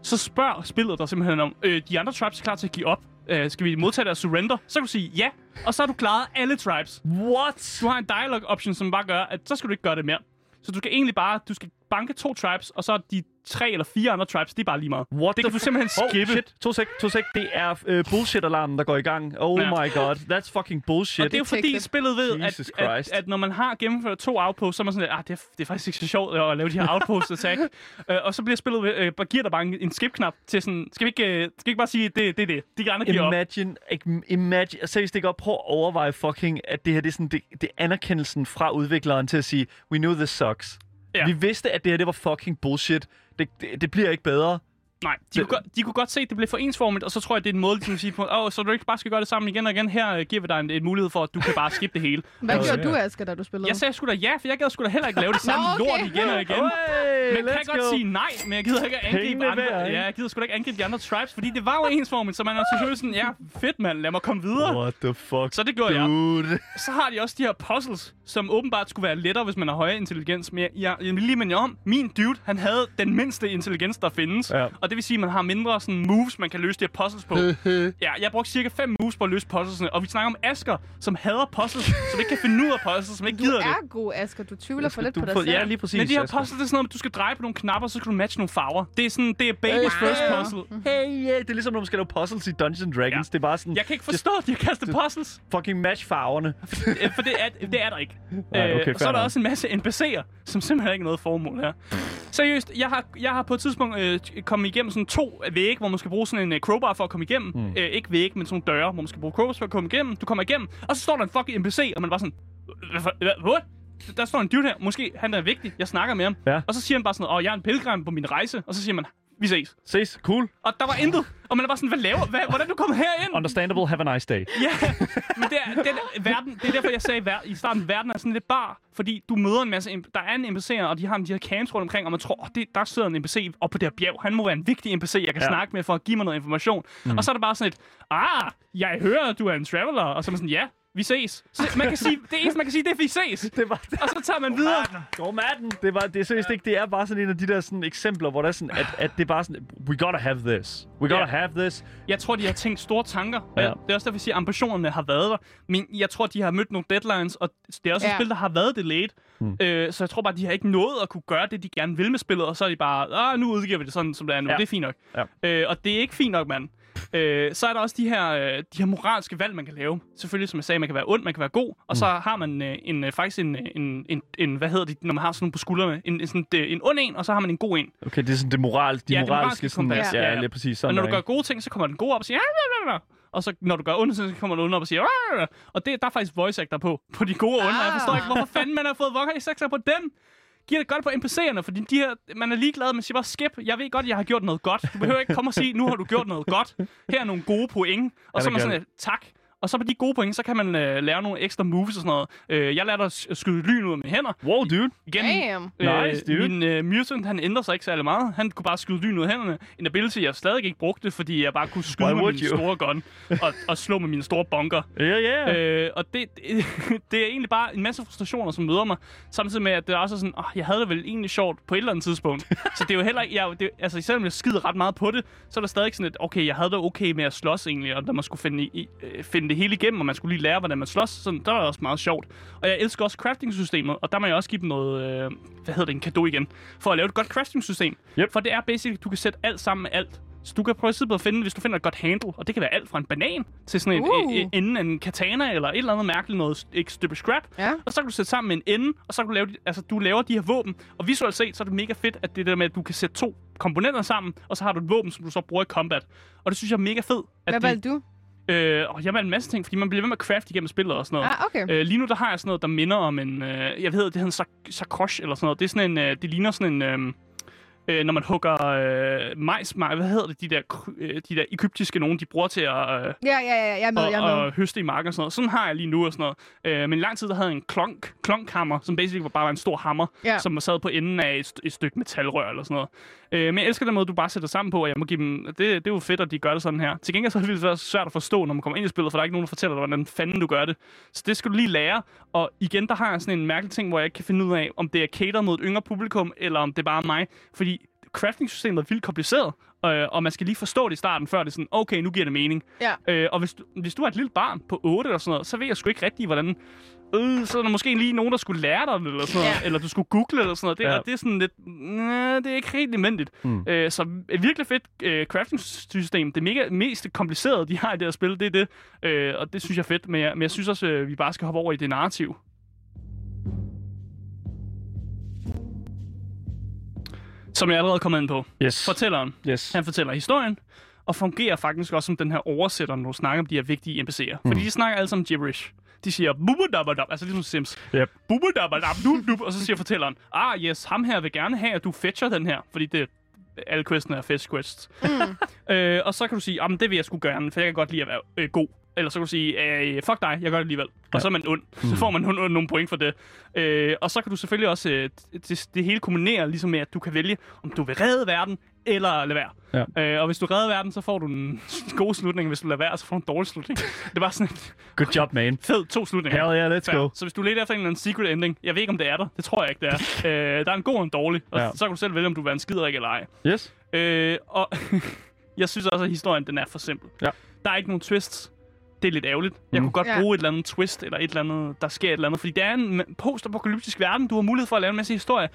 så spørger spillet dig simpelthen om, øh, de andre tribes er klar til at give op. Øh, skal vi modtage deres surrender? Så kan du sige ja, og så har du klaret alle tribes. What? Du har en dialogue option, som bare gør, at så skal du ikke gøre det mere. Så du skal egentlig bare, du skal banke to tribes, og så er de tre eller fire andre tribes, det er bare lige meget. What det kan du simpelthen skippe. Oh, shit. To sek, to sek. Det er uh, bullshit-alarmen, der går i gang. Oh Ja. my god. That's fucking bullshit. Og det er jo fordi, spillet ved, at, at, at, når man har gennemført to outposts, så er man sådan lidt, ah, det er, det er faktisk ikke så sjovt at lave de her outpost attack. uh, og så bliver spillet, ved, uh, giver der bare en, en skip-knap til sådan, skal vi ikke, uh, skal vi ikke bare sige, at det, det er det. De andre giver op. Imagine, ikke- imagine, seriøst ikke op, prøv at overveje fucking, at det her det er, sådan, det, det er anerkendelsen fra udvikleren til at sige, we knew this sucks. Ja. Vi vidste, at det her det var fucking bullshit. Det, det, det bliver ikke bedre. Nej, de, kunne, godt- de kunne godt se, at det blev for ensformigt, og så tror jeg, det er en måde, de kan sige på, åh, oh, så du ikke bare skal gøre det sammen igen og igen. Her uh, giver vi dig en, en mulighed for, at du kan bare skippe det hele. Hvad Ja. gjorde du, Asger, da du spillede? Jeg sagde sgu da ja, for jeg gad sgu da heller ikke lave det samme Nå, okay. lort igen og igen. Hey, Men jeg kan godt go. sige nej, men jeg gider ikke angribe andre. ja, jeg gider sgu da ikke angribe de andre tribes, fordi det var jo ensformigt, så man er selvfølgelig sådan, ja, fedt mand, lad mig komme videre. What the fuck, Så det gjorde jeg. dude. Så har de også de her puzzles, som åbenbart skulle være lettere, hvis man har højere intelligens. Men jeg, jeg, jeg vil lige minde om, min dude, han havde den mindste intelligens, der findes. Ja. Og det vil sige, at man har mindre sådan moves, man kan løse de her puzzles på. ja, jeg brugte cirka 5 moves på at løse puzzlesene. Og vi snakker om Asker, som hader puzzles, som ikke kan finde ud af puzzles, som ikke Du gider det. er god, Asger. Du tvivler for lidt du på dig selv. Ja, lige præcis. Men de her puzzles, det er sådan noget, at du skal dreje på nogle knapper, så skal du matche nogle farver. Det er sådan, det er baby's Hey, first puzzle. Hey, yeah. Det er ligesom, når man skal lave puzzles i Dungeons Dragons. Ja. Det er bare sådan, Jeg kan ikke forstå, at de har kastet puzzles. fucking match farverne. For det er, det er der ikke. Nej, okay, øh, og så er der også en masse NPC'er, som simpelthen ikke noget formål her. Seriøst, jeg har, jeg har på et tidspunkt øh, kommet igennem sådan to vægge, hvor man skal bruge sådan en øh, crowbar for at komme igennem. Mm. Øh, ikke vægge, men sådan nogle døre, hvor man skal bruge crowbars for at komme igennem. Du kommer igennem, og så står der en fucking NPC, og man bare sådan... "Hvad? Der står en dude her. Måske han er vigtig. Jeg snakker med ham. Ja. Og så siger han bare sådan, åh, jeg er en pilgrim på min rejse. Og så siger man, vi ses. Ses. Cool. Og der var intet. Og man er bare sådan, hvad laver, hvad, hvordan er du kommet herind? Understandable. Have a nice day. Ja, men det er, den, verden, det er derfor, jeg sagde ver- i starten, verden er sådan lidt bar, fordi du møder en masse, der er en NPC'er, og de har de her camps rundt omkring, og man tror, oh, det, der sidder en NPC op på det her bjerg, han må være en vigtig NPC, jeg kan Ja. snakke med for at give mig noget information. Mm. Og så er det bare sådan et, ah, jeg hører, du er en traveler, og så er man sådan, ja, vi ses. Man kan sige, det eneste, man kan sige, det er, vi ses. Det var Og så tager man videre. Go Madden! Det, var, det er seriøst ikke, det er bare sådan en af de der sådan, eksempler, hvor det er sådan, at, at det er bare sådan, we gotta have this. We gotta Ja. have this. Jeg tror, de har tænkt store tanker. Ja. Ja. Det er også derfor, jeg siger, at ambitionerne har været der. Men jeg tror, de har mødt nogle deadlines, og det er også ja. Et spil, der har været delayed. Mm. Øh, så jeg tror bare, de har ikke nået at kunne gøre det, de gerne vil med spillet, og så er de bare, ah, nu udgiver vi det sådan, som det er nu. Ja. Det er fint nok. Ja. Øh, og det er ikke fint nok, mand. Øh, så er der også de her, øh, de her moralske valg, man kan lave. Selvfølgelig, som jeg sagde, man kan være ond, man kan være god. Og så har man øh, en, øh, faktisk en, øh, en, en, en, hvad hedder det, når man har sådan nogle på skuldrene, en, en, sådan, øh, en ond en, og så har man en god en. Okay, det er sådan det, moral, de Ja, det moralske, moralske sådan, kompas, ja, ja, ja, ja. lige præcis Og sådan når du gør gode ting, så kommer den gode op og siger... "Ah, bla, bla, bla." Og så når du gør onde ting, så kommer den onde op og siger... "Ah, bla, bla." Og det, der er faktisk voice actor på, på de gode og onde. Og jeg forstår Ah. ikke, hvorfor fanden man har fået voice actor på dem. Giver det godt på NPC'erne, fordi de her, man er ligeglad, man siger bare skip. Jeg ved godt, jeg har gjort noget godt. Du behøver ikke komme og sige, nu har du gjort noget godt. Her er nogle gode point. Og Ja, så er man sådan, tak. Og så på de gode point, så kan man øh, lære nogle ekstra moves og sådan noget. Øh, jeg lærte at skyde lyn ud af mine hænder. Wow, dude. Igen, Damn. Nice, dude. Min øh, mutant, han ændrer sig ikke særlig meget. Han kunne bare skyde lyn ud af hænderne. En ability, jeg stadig ikke brugte, fordi jeg bare kunne skyde Why med min store gun og, og slå med mine store bunker. Ja, ja. Øh, og det, det, det er egentlig bare en masse frustrationer, som møder mig. Samtidig med, at det er også sådan, oh, jeg havde det vel egentlig sjovt på et eller andet tidspunkt. så det er jo heller ikke, jeg, det, altså selvom jeg skider ret meget på det, så er der stadig sådan et, okay, jeg havde det okay med at slås egentlig, og da man skulle finde, i, øh, finde det hele igennem, og man skulle lige lære, hvordan man slås, sådan, der var også meget sjovt. Og jeg elsker også crafting-systemet, og der må jeg også give dem noget, øh, hvad hedder det, en kado igen, for at lave et godt crafting-system. Yep. For det er basically, du kan sætte alt sammen med alt. Så du kan prøve at sidde på at finde, hvis du finder et godt handle, og det kan være alt fra en banan til sådan en, Uh. uh. en, enden af en katana, eller et eller andet mærkeligt noget, ikke stykke scrap. Ja. Og så kan du sætte sammen med en ende, og så kan du lave, altså du laver de her våben. Og visuelt set, så er det mega fedt, at det der med, at du kan sætte to komponenter sammen, og så har du et våben, som du så bruger i combat. Og det synes jeg er mega fedt. At Hvad valgte du? Øh, og jeg valgte en masse ting, fordi man bliver ved med at craft igennem spillet og sådan noget. Ah, okay. Øh, lige nu der har jeg sådan noget, der minder om en... Øh, jeg ved, det hedder en sak- sakosh eller sådan noget. Det er sådan en... Øh, det ligner sådan en... Øh, øh, når man hugger øh, majs, maj, hvad hedder det, de der, øh, de der egyptiske nogen, de bruger til at, øh, Ja, ja, ja, jeg er med, og, jeg er med. og høste i marken og sådan noget. Sådan har jeg lige nu og sådan noget. Øh, men i lang tid, der havde jeg en klonk, klonkhammer, som basically var bare en stor hammer, Ja. som var sad på enden af et, et stykke metalrør eller sådan. Øh, men jeg elsker den måde, du bare sætter sammen på, og jeg må give dem... Det, det er jo fedt, at de gør det sådan her. Til gengæld så er det vildt svært- at forstå, når man kommer ind i spillet, for der er ikke nogen, der fortæller dig, hvordan fanden du gør det. Så det skal du lige lære. Og igen, der har jeg sådan en mærkelig ting, hvor jeg ikke kan finde ud af, om det er cater mod et yngre publikum, eller om det er bare mig. Fordi crafting-systemet er vildt kompliceret, øh, og man skal lige forstå det i starten, før det er sådan, okay, nu giver det mening. Ja. Øh, og hvis du, hvis du er et lille barn på 8 eller sådan noget, så ved jeg sgu ikke rigtigt, hvordan... Øh, så er der måske lige nogen, der skulle lære dig det, eller sådan noget, Ja. eller du skulle google eller sådan noget. Det, Ja. ja. det er sådan lidt... Næh, det er ikke helt nødvendigt. Mm. Øh, så et virkelig fedt øh, crafting-system. Det mega, mest komplicerede, de har i det her spil, det er det. Øh, og det synes jeg er fedt, men jeg, men jeg synes også, øh, vi bare skal hoppe over i det narrativ. Som jeg allerede er kommet ind på. Yes. Fortælleren, Yes. han fortæller historien, og fungerer faktisk også som den her oversætter, når du snakker om de her vigtige NPC'er. Mm. Fordi de snakker alle sammen gibberish. De siger bubadabadab, altså ligesom Sims. Yep. Bubadabadab, dub, dub, og så siger fortælleren, ah yes, ham her vil gerne have, at du fetcher den her, fordi det alle questen er fetch quests. Mm. øh, og så kan du sige, ah, men det vil jeg sgu gerne, for jeg kan godt lide at være øh, god. Eller så kan du sige, øh, fuck dig, jeg gør det alligevel. Og Ja. så er man ond. Så får man nogle, nogle point for det. Øh, og så kan du selvfølgelig også, øh, det, det hele kombinerer ligesom med, at du kan vælge, om du vil redde verden, eller lade være. Ja. Øh, og hvis du redder verden, så får du en god slutning. Hvis du lader være, så får du en dårlig slutning. det bare sådan en Good job, man. fed to slutninger. Hell yeah, let's Fair. go. Så hvis du leder efter en eller anden secret ending, jeg ved ikke, om det er der. Det tror jeg ikke, det er. øh, der er en god og en dårlig. Og Ja. så kan du selv vælge, om du vil være en skiderik eller ej. Yes. Øh, og jeg synes også, at historien den er for simpel. Ja. Der er ikke nogen twists. Det er lidt ærgerligt. Jeg Mm. kunne godt Ja. bruge et eller andet twist, eller et eller andet, der sker et eller andet. Fordi det er en post-apokalyptisk verden. Du har mulighed for at lave en masse historie.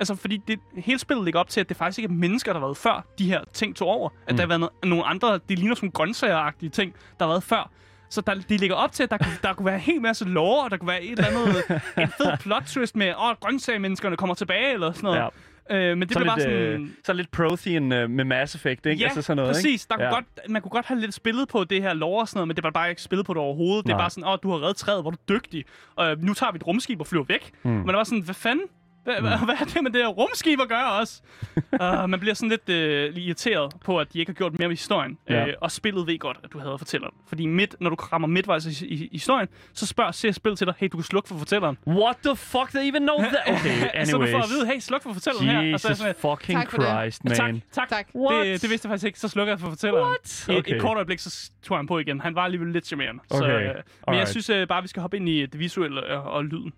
Altså, fordi det, hele spillet ligger op til, at det faktisk ikke er mennesker, der har været før de her ting tog over. At Mm. der har været no- nogle andre, det ligner sådan grøntsageragtige ting, der har været før. Så der, det ligger op til, at der, kunne- der kunne være en hel masse lore, og der kunne være et eller andet, en fed plot twist med, åh, grøntsagermenneskerne kommer tilbage, eller sådan noget. Ja. Øh, men det Så bliver lidt, bare sådan... øh, så lidt Prothean øh, med Mass Effect, ikke? Ja, altså sådan noget, præcis. Ikke? Der kunne Ja. godt, man kunne godt have lidt spillet på det her lore og sådan noget, men det var bare ikke spillet på det overhovedet. Det Nej. er bare sådan, åh, du har reddet træet, hvor er du dygtig. Og øh, nu tager vi et rumskib og flyver væk. Mm. Men det var sådan, hvad fanden? Hvad, mm. hvad er det med det her rumskib at gøre også? uh, man bliver sådan lidt uh, irriteret på, at de ikke har gjort mere ved historien. Ja. Uh, og spillet ved godt, at du havde fortælleren. Fordi midt, når du rammer midtvejs i, i, i historien, så spørger ser spillet til dig, hey, du kan slukke for fortælleren. What the fuck? They even know that? Okay, så du får at anyways. vide, hey, sluk for fortælleren her. Og så er Jesus sådan, fucking Tak. Christ, man. tak, tak. Tak. What? Det, det vidste jeg faktisk ikke, så slukker jeg for fortælleren. What? I et, Okay. et kort øjeblik, så tog han på igen. Han var alligevel lidt charmerende. Så, Okay. øh, men jeg synes øh, bare, vi skal hoppe ind i det visuelle og, og lyden.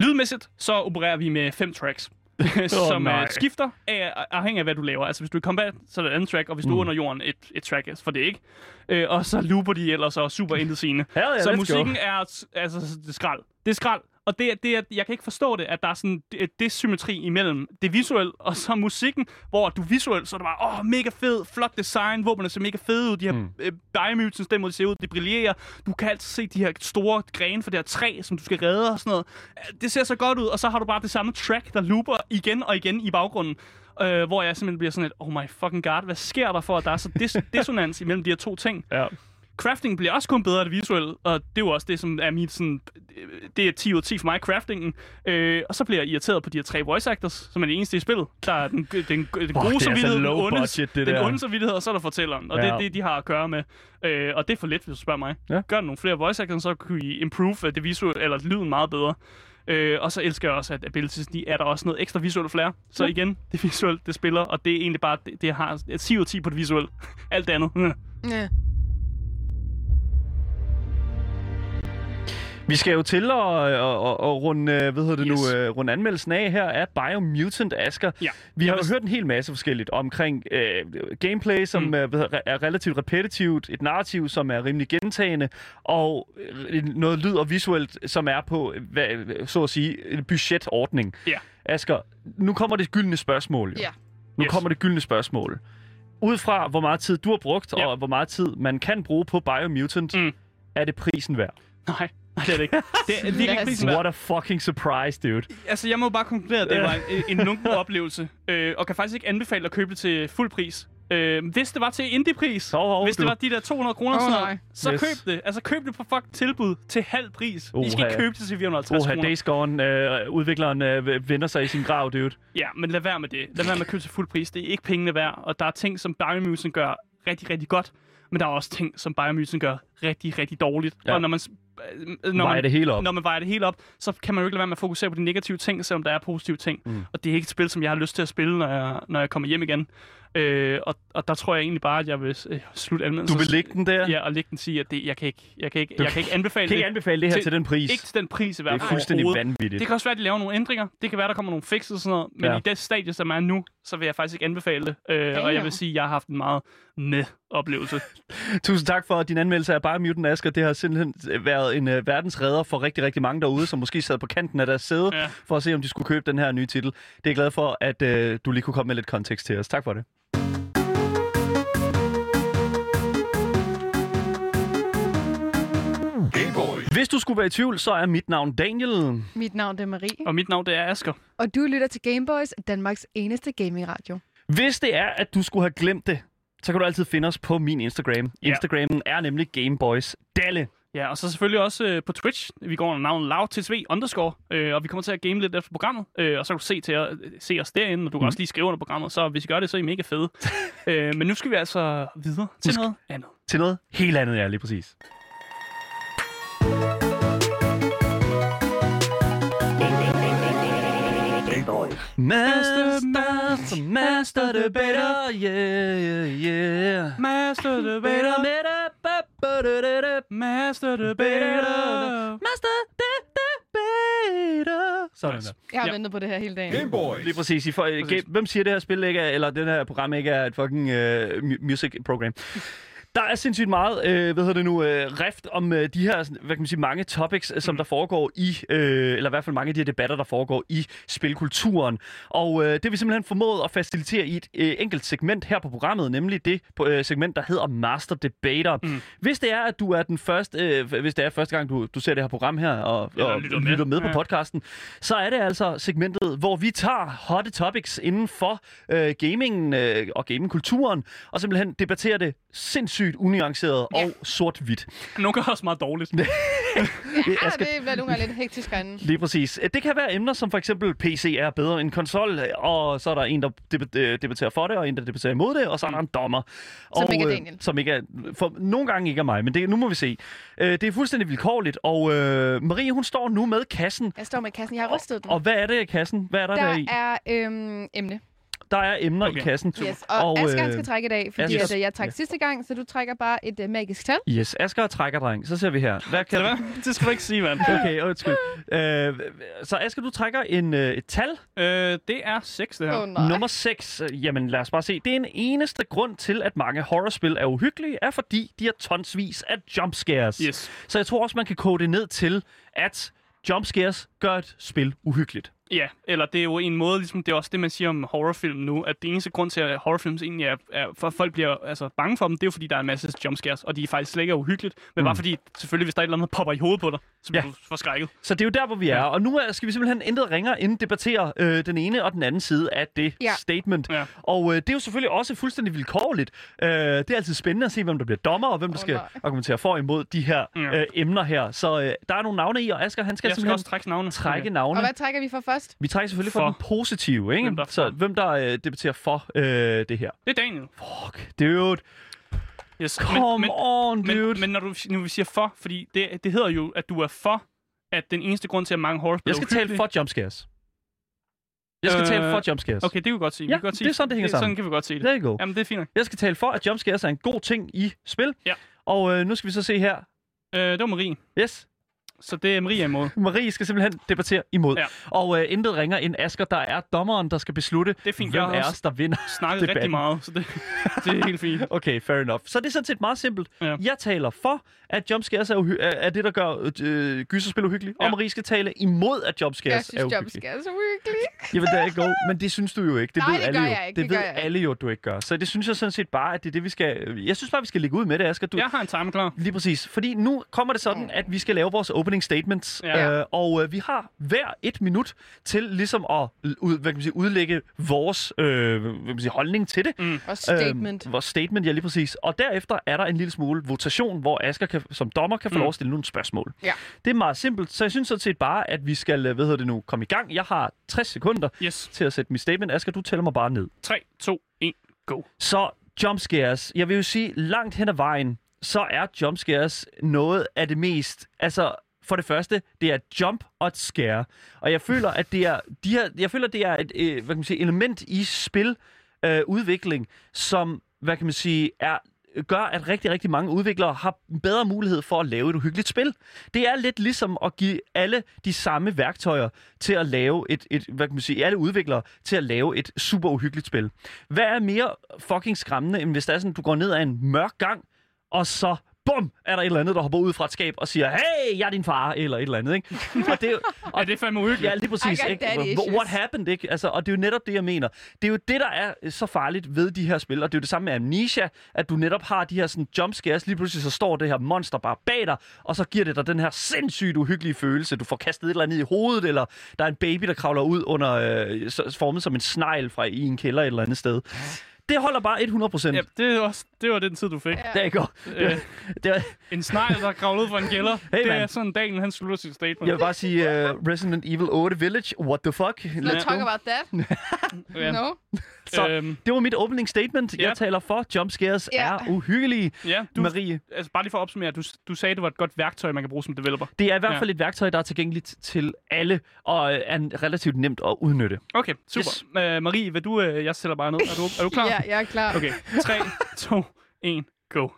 Lydmæssigt, så opererer vi med fem tracks. som øh, skifter af, afhængig af, hvad du laver. Altså, hvis du er i combat, så er det et andet track, og hvis du er Mm. under jorden, et, et track for det ikke. Øh, og så looper de ellers og super intetsigende. Hell yeah, så musikken go. er altså det er skrald. Det er skrald. Og det, det er, jeg kan ikke forstå det, at der er sådan et dissymmetri imellem det visuelle og så musikken, hvor du visuelt, så er det bare, åh, mega fed, flot design, våbnene ser mega fede ud, de her Mm. øh, biomutants, den måde de ser ud, de brillerer. Du kan altid se de her store grene for det her træ, som du skal redde og sådan noget. Det ser så godt ud, og så har du bare det samme track, der looper igen og igen i baggrunden. Øh, hvor jeg simpelthen bliver sådan et, oh my fucking god, hvad sker der for, at der er så dis- dissonans imellem de her to ting? Ja. Crafting bliver også kun bedre af det visuelle, og det er jo også det, som er mit sådan... Det er 10 ud af 10 for mig, craftingen. Øh, og så bliver jeg irriteret på de her tre voice actors, som er det eneste i spillet. Der er den, den, den gode det er altså samvittighed, den low onde, budget, det den der. onde samvittighed, og så er der fortælleren. Og det Ja. er det, de har at gøre med. Øh, og det er for lidt, hvis du spørger mig. Ja. Gør nogle flere voice actors, så kan vi improve øh, det visuelle, eller lyden meget bedre. Øh, og så elsker jeg også, at abilities, de er der også noget ekstra visuelt flair. Så Ja. igen, det visuelt, det spiller, og det er egentlig bare, det, det har et 10 ud af 10 på det visuelle. Alt det andet. Ja. Vi skal jo til at, at, at, at runde, øh, hvad hedder det Yes. nu, uh, runde anmeldelsen af her af Biomutant Asker. Ja. Vi har jo hørt en hel masse forskelligt omkring øh, gameplay, som Mm. øh, hedder, er relativt repetitivt, et narrativ, som er rimelig gentagende, og øh, noget lyd og visuelt, som er på, øh, hvad, så at sige, en budgetordning. Ja. Asger, nu kommer det gyldne spørgsmål. Jo. Ja. Nu Yes. kommer det gyldne spørgsmål. Ud fra, hvor meget tid du har brugt, Ja. og hvor meget tid man kan bruge på Biomutant, Mm. er det prisen værd? Nej, nej, det er det ikke. Det er virkelig ikke prisen. What a fucking surprise, dude. Altså, jeg må bare konkludere, at det var en, en lunken oplevelse, øh, og kan faktisk ikke anbefale at købe det til fuld pris. Øh, hvis det var til indie-pris, Hov, hov, hvis det du. var de der 200 kroner, nej. noget, så Yes. køb det. Altså, køb det på fuck tilbud til halv pris. I skal Oha. ikke købe det til 450 Oha, kroner. Days Gone, øh, udvikleren øh, vender sig i sin grav, dude. Ja, men lad være med det. Lad være med at købe til fuld pris. Det er ikke pengene værd, og der er ting, som Biomusen gør rigtig, rigtig godt. Men der er også ting, som Biomusen gør rigtig, rigtig dårligt. Ja. Og når man, øh, når Vejer man, det hele op. når man vejer det hele op, så kan man jo ikke lade være med at fokusere på de negative ting, selvom der er positive ting. Mm. Og det er ikke et spil, som jeg har lyst til at spille, når jeg, når jeg kommer hjem igen. Øh, og, og der tror jeg egentlig bare, at jeg vil øh, slutte anmeldelsen. Du vil lægge den der? Ja, og lægge den sige, at det, jeg, kan ikke, jeg, kan ikke, Du jeg kan ikke anbefale kan ikke det. anbefale det her Til- til, den pris. Ikke til den pris i hvert det fald er fuldstændig vanvittigt. Det kan også være, at de laver nogle ændringer. Det kan være, der kommer nogle fixes og sådan noget. Men Ja. ja. i det stadie, som er nu, så vil jeg faktisk ikke anbefale det. Øh, og jeg vil sige, at jeg har haft en meget med oplevelse. Tusind tak for din anmeldelse af Biomutant Asger. Det har simpelthen været en uh, verdensredder for rigtig, rigtig mange derude, som måske sad på kanten af deres sæde, Ja. for at se, om de skulle købe den her nye titel. Det er jeg glad for, at uh, du lige kunne komme med lidt kontekst til os. Tak for det. Hvis du skulle være i tvivl, så er mit navn Daniel. Mit navn det er Marie, Og mit navn, det er Asker. og du lytter til Gameboys, Danmarks eneste gamingradio. Hvis det er, at du skulle have glemt det, så kan du altid finde os på min Instagram. Ja. Instagrammen er nemlig Gameboys Dalle. Ja, og så selvfølgelig også øh, på Twitch. Vi går under navnet lavtsv underscore, øh, og vi kommer til at game lidt efter programmet, øh, og så kan du se, til at, se os derinde, og du kan Mm. også lige skrive under programmet, så hvis I gør det, så er I mega fede. øh, men nu skal vi altså videre til Husk- noget andet. Til noget helt andet, ja, lige præcis. Master, master, master debater, yeah, yeah, yeah. Master debater, master debater. Master debater. Sådan der. Jeg har Ja. ventet på det her hele dagen. Lige præcis. I Præcis. præcis. Hvem siger, det her spil ikke er, eller det her program ikke er et fucking uh, music program? Der er sindssygt meget, øh, hvad hedder det nu, øh, rift om øh, de her, hvad kan man sige, mange topics, øh, som der foregår i, øh, eller i hvert fald mange af de her debatter, der foregår i spilkulturen. Og øh, det har vi simpelthen formået at facilitere i et øh, enkelt segment her på programmet, nemlig det på, øh, segment, der hedder Master Debater. Mm. Hvis det er, at du er den første, øh, hvis det er første gang, du, du ser det her program her, og, Eller og lytter med. lytter med på Ja. podcasten, så er det altså segmentet, hvor vi tager hotte topics inden for øh, gamingen øh, og gamingkulturen, og simpelthen debatterer det sindssygt sindssygt unuanceret Ja. og sort-hvidt. Nogle gange også meget dårligt. Det, Ja, jeg skal, det bliver nogle gange lidt hektisk herinde. Lige præcis. Det kan være emner som for eksempel, PC er bedre end konsol, og så er der en, der øh, debatterer for det, og en, der debatterer imod det, og så er der en dommer. Som og, ikke er øh, Daniel. Som ikke er, for, nogle gange ikke er mig, men det, nu må vi se. Øh, det er fuldstændig vilkårligt, og øh, Marie, hun står nu med kassen. Jeg står med kassen. Jeg har rystet den. Og hvad er det i kassen? Hvad er der, der, der i? er øhm, emne. Der er emner Okay. i kassen. Yes. Og, Og, Asger øh, skal trække i dag, fordi Asger- at, øh, jeg trak Ja. sidste gang, så du trækker bare et uh, magisk tal. Yes, Asger trækker, dreng. Så ser vi her. Hvad kan det være? Det skal du ikke sige, mand. Okay, undskyld. Øh, så Asger, du trækker en, øh, et tal. Øh, det er 6, det her. Oh, nej. Nummer 6. Jamen, lad os bare se. Det er en eneste grund til, at mange horrorspil er uhyggelige, er fordi de har tonsvis af jumpscares. Yes. Så jeg tror også, man kan kode det ned til, at jumpscares gør et spil uhyggeligt. Ja, eller det er jo en måde, ligesom det er også det, man siger om horrorfilm nu, at det eneste grund til, at horrorfilms egentlig er, er for folk bliver altså, bange for dem, det er jo fordi, der er en masse jumpscares, og de er faktisk slet ikke uhyggeligt, men Mm. bare fordi, selvfølgelig, hvis der er et eller andet, der popper i hovedet på dig, så bliver Ja. du forskrækket. Så det er jo der, hvor vi er. Og nu er- skal vi simpelthen intet ringer inden debattere øh, den ene og den anden side af det Ja. statement. Ja. Og øh, det er jo selvfølgelig også fuldstændig vilkårligt. Øh, det er altid spændende at se, hvem der bliver dommer, og hvem der skal nej. argumentere for og imod de her Ja. øh, emner her. Så øh, der er nogle navne i, og Asger, han skal Jeg skal simpelthen også trække navne. trække Okay. navne. Og hvad trækker vi for først? Vi trækker selvfølgelig for, For. den positive, ikke? Hvem der er så for. hvem der øh, debatterer for øh, det her. Det er Daniel. Fuck, dude. Yes. Come men, on, men, dude. men, men når, du, når vi siger for, fordi det, det hedder jo, at du er for, at den eneste grund til, at mange horrorspil jeg skal tale for jumpscares. Jeg skal Øh, tale for jumpscares. Okay, det kan vi godt sige. Ja, vi kan godt sige. det er sådan, det hænger sammen. Sådan kan vi godt sige det. There you go. Jamen, det er fint. Jeg skal tale for, at jumpscares er en god ting i spil. Ja. Og øh, nu skal vi så se her. Øh, det var Marie. Yes. Så det er Marie imod. Marie skal simpelthen debattere imod. Ja. Og øh, intet ringer end Asger, der er dommeren, der skal beslutte, Det er fint. hvem også os, der vinder. snakket debatten. rigtig meget, så det, det er helt fint. Okay, fair enough. Så det er sådan set meget simpelt. Ja. Jeg taler for, at jumpscares er, uhy- er er det, der gør øh, gyserspil uhyggeligt. Ja. Og Marie skal tale imod, at jumpscares Jeg er synes, uhyggelige. jumpscare er så uhyggeligt. Jamen, der er go. Men det synes du jo ikke. Det Nej, ved det alle gør jo. jeg ikke. Det, Det ved jeg ikke. alle jo, at du ikke gør. Så det synes jeg sådan set bare, at det er det, vi skal... Jeg synes bare, vi skal lægge ud med det, Asger. Du... Jeg har en timer klar. Lige præcis. Fordi nu kommer det sådan, at vi skal lave vores opening statements. Ja. Øh, og øh, vi har hver et minut til ligesom at ud, hvad kan man sige, udlægge vores øh, hvad kan man sige, holdning til det. Mm. Og statement. Øh, vores statement, ja lige præcis. Og derefter er der en lille smule votation, hvor Asger kan, som dommer kan få Mm. lov at stille nogle spørgsmål. Ja. Det er meget simpelt, så jeg synes sådan set bare, at vi skal, øh, hvad hedder det nu, komme i gang. Jeg har 60 sekunder Yes. til at sætte mit statement. Asger, du tæller mig bare ned. 3, 2, 1, go. Så jumpscares. Jeg vil jo sige, langt hen ad vejen, så er jumpscares noget af det mest... Altså, for det første, det er jump og et scare. Og jeg føler, at det er, de her, jeg føler, det er et øh, hvad kan man sige, element i spil øh, udvikling, som hvad kan man sige, er gør, at rigtig, rigtig mange udviklere har bedre mulighed for at lave et uhyggeligt spil. Det er lidt ligesom at give alle de samme værktøjer til at lave et, et hvad kan man sige, alle udviklere til at lave et super uhyggeligt spil. Hvad er mere fucking skræmmende, end hvis der er sådan, du går ned ad en mørk gang, og så bum, er der et eller andet, der hopper ud fra et skab og siger, hey, jeg er din far, eller et eller andet, ikke? Og det, er og Og det er fandme uhyggeligt. Ja, lige præcis. Ikke? What issues. happened, ikke? Altså, og det er jo netop det, jeg mener. Det er jo det, der er så farligt ved de her spil, og det er jo det samme med Amnesia, at du netop har de her sådan, jumpscares, lige pludselig så står det her monster bare bag dig, og så giver det dig den her sindssygt uhyggelige følelse. Du får kastet et eller andet i hovedet, eller der er en baby, der kravler ud under, øh, så- formet som en snegl fra i en kælder et eller andet sted. Det holder bare 100 procent. Ja, det, er også, det var den tid, du fik. Ja. Der går. Øh, Det var, en snegl, der kravlede ud fra en kælder. Hey, det er man. sådan, Daniel han slutter sit statement. jeg vil bare sige uh, Resident Evil 8 Village. What the fuck? Let's Let's talk go. about that. No? Så- Øhm, Det var mit opening statement. Ja. Jeg taler for, jumpscares Ja. er uhyggelige. ja, du, Marie, altså, bare lige for at opsummere, du, du sagde, det var et godt værktøj, man kan bruge som developer. Det er i hvert Ja. fald et værktøj, der er tilgængeligt til alle, og øh, er relativt nemt at udnytte. Okay, super. Yes. Uh, Marie, vil du, uh, jeg sætter bare ned. Er du, er du klar? Ja, jeg er klar. Okay, 3, 2, 1, go.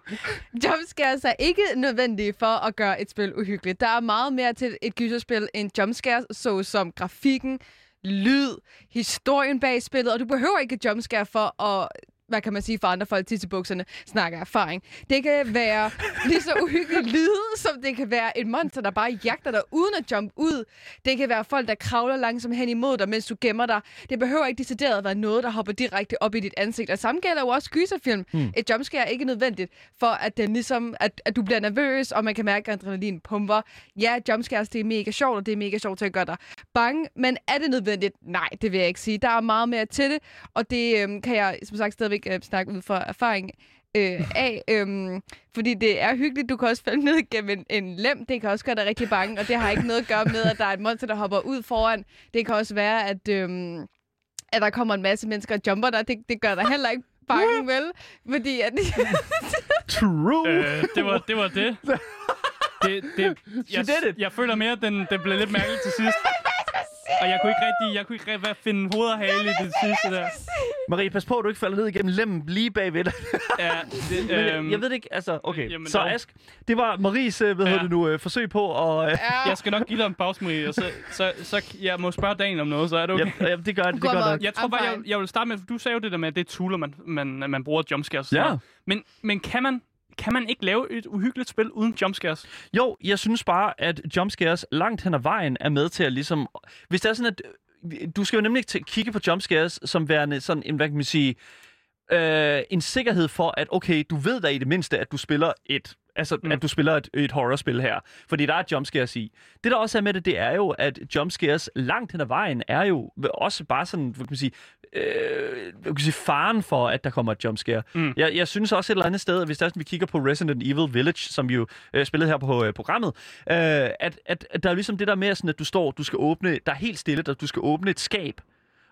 Jumpscares er ikke nødvendige for at gøre et spil uhyggeligt. Der er meget mere til et gyserspil end jumpscares, såsom grafikken, lyd, historien bag spillet, og du behøver ikke et jumpscare for at hvad kan man sige for andre folk, tissebukserne snakker erfaring. Det kan være lige så uhyggelig lyd, som det kan være et monster, der bare jagter dig uden at jump ud. Det kan være folk, der kravler langsomt hen imod dig, mens du gemmer dig. Det behøver ikke decideret at være noget, der hopper direkte op i dit ansigt. Og samme gælder jo også gyserfilm. Hmm. Et jumpscare er ikke nødvendigt for, at, den ligesom, at, at du bliver nervøs, og man kan mærke, at adrenalin pumper. Ja, jumpscares, det er mega sjovt, og det er mega sjovt til at gøre dig bange. Men er det nødvendigt? Nej, det vil jeg ikke sige. Der er meget mere til det, og det øhm, kan jeg som sagt stadigvæk øh, snakke ud fra erfaring. øh, af. Øhm, fordi det er hyggeligt. Du kan også falde ned gennem en, en lem. Det kan også gøre dig rigtig bange. Og det har ikke noget at gøre med, at der er et monster, der hopper ud foran. Det kan også være, at, øhm, at der kommer en masse mennesker og jumper dig. Det, det gør dig heller ikke bange, vel? Fordi at... True. Øh, det, var, det var det. det, det jeg, did it. jeg føler mere, at den, den blev lidt mærkelig til sidst. Og jeg kunne ikke rigtig, jeg kunne ikke rigtig finde hoved og hale i det sidste der. Marie, pas på, at du ikke falder ned igennem lemmen lige bagved dig. Ja, det, Men, øhm, øh, jeg ved det ikke, altså, okay. Jamen, så dog. Ask, det var Maries, øh, hvad Ja. hedder det nu, øh, forsøg på at... Øh, Ja. Jeg skal nok give dig en pause, Marie, og så, så, så jeg må spørge dagen om noget, så er det okay. ja, ja, det gør det, det gør nok. Jeg tror bare, jeg, jeg vil starte med, du sagde jo det der med, at det er tooler, man, man, man bruger jumpscares. Ja. Men, men kan man kan man ikke lave et uhyggeligt spil uden jumpscares? Jo, jeg synes bare, at jumpscares langt hen ad vejen er med til at ligesom... Hvis det er sådan, at... Du skal jo nemlig ikke kigge på jumpscares som værende sådan en, hvad kan man sige... Øh, en sikkerhed for, at okay, du ved da i det mindste, at du spiller et Altså, mm. at du spiller et, et horrorspil her. Fordi der er jumpscares i. Det, der også er med det, det er jo, at jumpscares langt hen ad vejen er jo også bare sådan, hvad kan man sige, øh, kan man sige faren for, at der kommer et jumpscare. Mm. Jeg, jeg synes også et eller andet sted, at hvis der er vi kigger på Resident Evil Village, som vi jo øh, spillede her på øh, programmet, øh, at, at, at der er ligesom det der med, sådan, at du står, du skal åbne, der er helt stille, at du skal åbne et skab,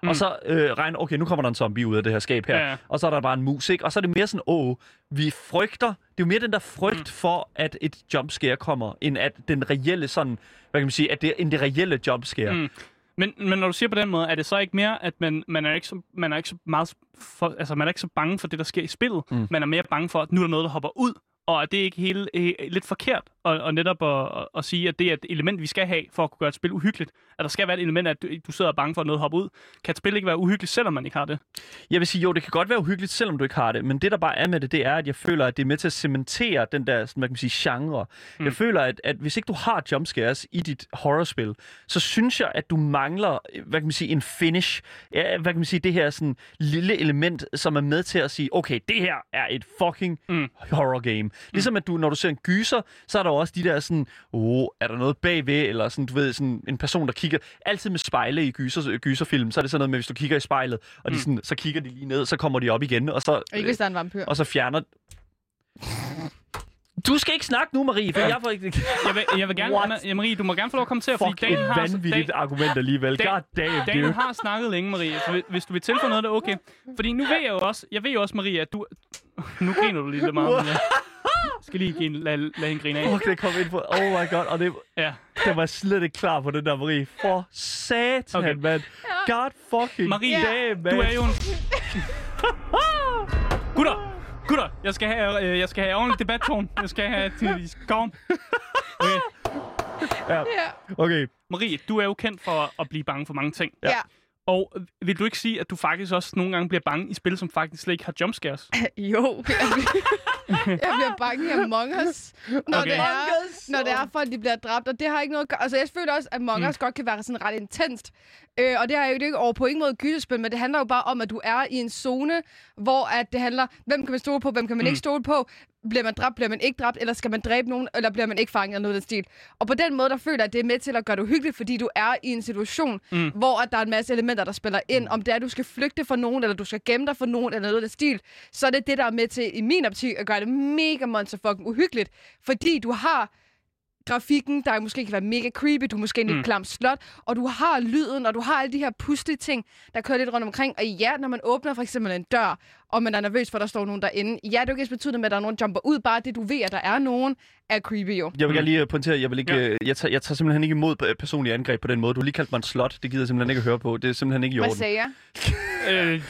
Mm. Og så øh, regne, okay, nu kommer der en zombie ud af det her skab her. Ja, ja. Og så er der bare en mus, ikke? Og så er det mere sådan, åh, vi frygter. Det er jo mere den der frygt mm. for, at et jumpscare kommer, end at den reelle sådan, hvad kan man sige, at det, end det reelle jumpscare. Mm. Men, men når du siger på den måde, er det så ikke mere, at man, man, er, ikke så, man er ikke så meget for, altså man er ikke så bange for det, der sker i spillet. Mm. Man er mere bange for, at nu er der noget, der hopper ud, og er det ikke hele, øh, lidt forkert og, og netop at, at, at sige, at det er et element, vi skal have for at kunne gøre et spil uhyggeligt. At der skal være et element, at du, du sidder og bange for, at noget hopper ud. Kan et spil ikke være uhyggeligt, selvom man ikke har det? Jeg vil sige, jo, det kan godt være uhyggeligt, selvom du ikke har det, men det, der bare er med det, det er, at jeg føler, at det er med til at cementere den der, sådan, hvad kan man sige, genre. Mm. Jeg føler, at, at hvis ikke du har jumpscares i dit horrorspil, så synes jeg, at du mangler, hvad kan man sige, en finish. Ja, hvad kan man sige, det her sådan lille element, som er med til at sige, okay, det her er et fucking Mm. horror game. Ligesom at du, når du ser en gyser, så er der jo også de der sådan, oh, er der noget bagved, eller sådan, du ved, sådan en person, der kigger, altid med spejle i gyser, gyserfilm, så er det sådan noget med, hvis du kigger i spejlet, og de Mm. sådan, så kigger de lige ned, så kommer de op igen, og så, Og ikke hvis der er en vampyr. og så fjerner... Du skal ikke snakke nu, Marie, for jeg får ikke... Jeg vil, jeg vil gerne, What? Ja, Marie, du må gerne få lov at kommentere, Fuck, fordi Daniel har, vanvittigt Dan- argument alligevel. Dan- God damn, Daniel dude. har snakket længe, Marie. Så hvis- hvis du vil tilføje noget, der er okay. Fordi nu ved jeg jo også, jeg ved jo også, Marie, at du... Nu griner du lige lidt meget, men jeg skal lige give, lade, lade hende grine af. Fuck, det kom ind på... Oh my god, og det, Ja. det var slet ikke klar på, den der, Marie. For satan, Okay. mand. God fucking Marie, damn, man. du er jo en... Gutter! Gutter! Jeg skal have, øh, jeg skal have ordentlig debattone. Jeg skal have... Kom. Okay. Ja. Okay, Marie, du er jo kendt for at blive bange for mange ting. ja. Og vil du ikke sige, at du faktisk også nogle gange bliver bange i spil, som faktisk slet ikke har jumpscares? Jo, jeg bliver, jeg bliver bange i Among Us, når, Okay. det er, når det er folk, de bliver dræbt. Og det har ikke noget. Altså, jeg føler også, at Among Us godt kan være sådan ret intenst. Øh, og det er jo ikke over på ingen måde et gyserspil, men det handler jo bare om, at du er i en zone, hvor at det handler, hvem kan man stole på, hvem kan man mm. ikke stole på. Bliver man dræbt, bliver man ikke dræbt, eller skal man dræbe nogen, eller bliver man ikke fanget, eller noget af den stil. Og på den måde, der føler jeg, at det er med til at gøre det uhyggeligt, fordi du er i en situation, mm. hvor at der er en masse elementer, der spiller ind. Om det er, at du skal flygte fra nogen, eller du skal gemme dig for nogen, eller noget af den stil, så er det det, der er med til, i min optik, at gøre det mega monster fucking uhyggeligt. Fordi du har grafikken, der måske kan være mega creepy, du er måske en lidt Mm. klam slot, og du har lyden, og du har alle de her puslige ting, der kører lidt rundt omkring. Og ja, når man åbner for eksempel en dør, og man er nervøs for, at der står nogen derinde, ja, det er jo ikke betydende med, at der er nogen, der jumper ud, bare det, du ved, at der er nogen, er creepy jo. Jeg vil gerne lige øh, pointere, jeg vil ikke, Ja. ja. jeg, tager, jeg tager simpelthen ikke imod øh, personlige angreb på den måde. Du har lige kaldt mig en slot. Det gider jeg simpelthen ikke at høre på. Det er simpelthen ikke i Hvad orden. sagde jeg? øh,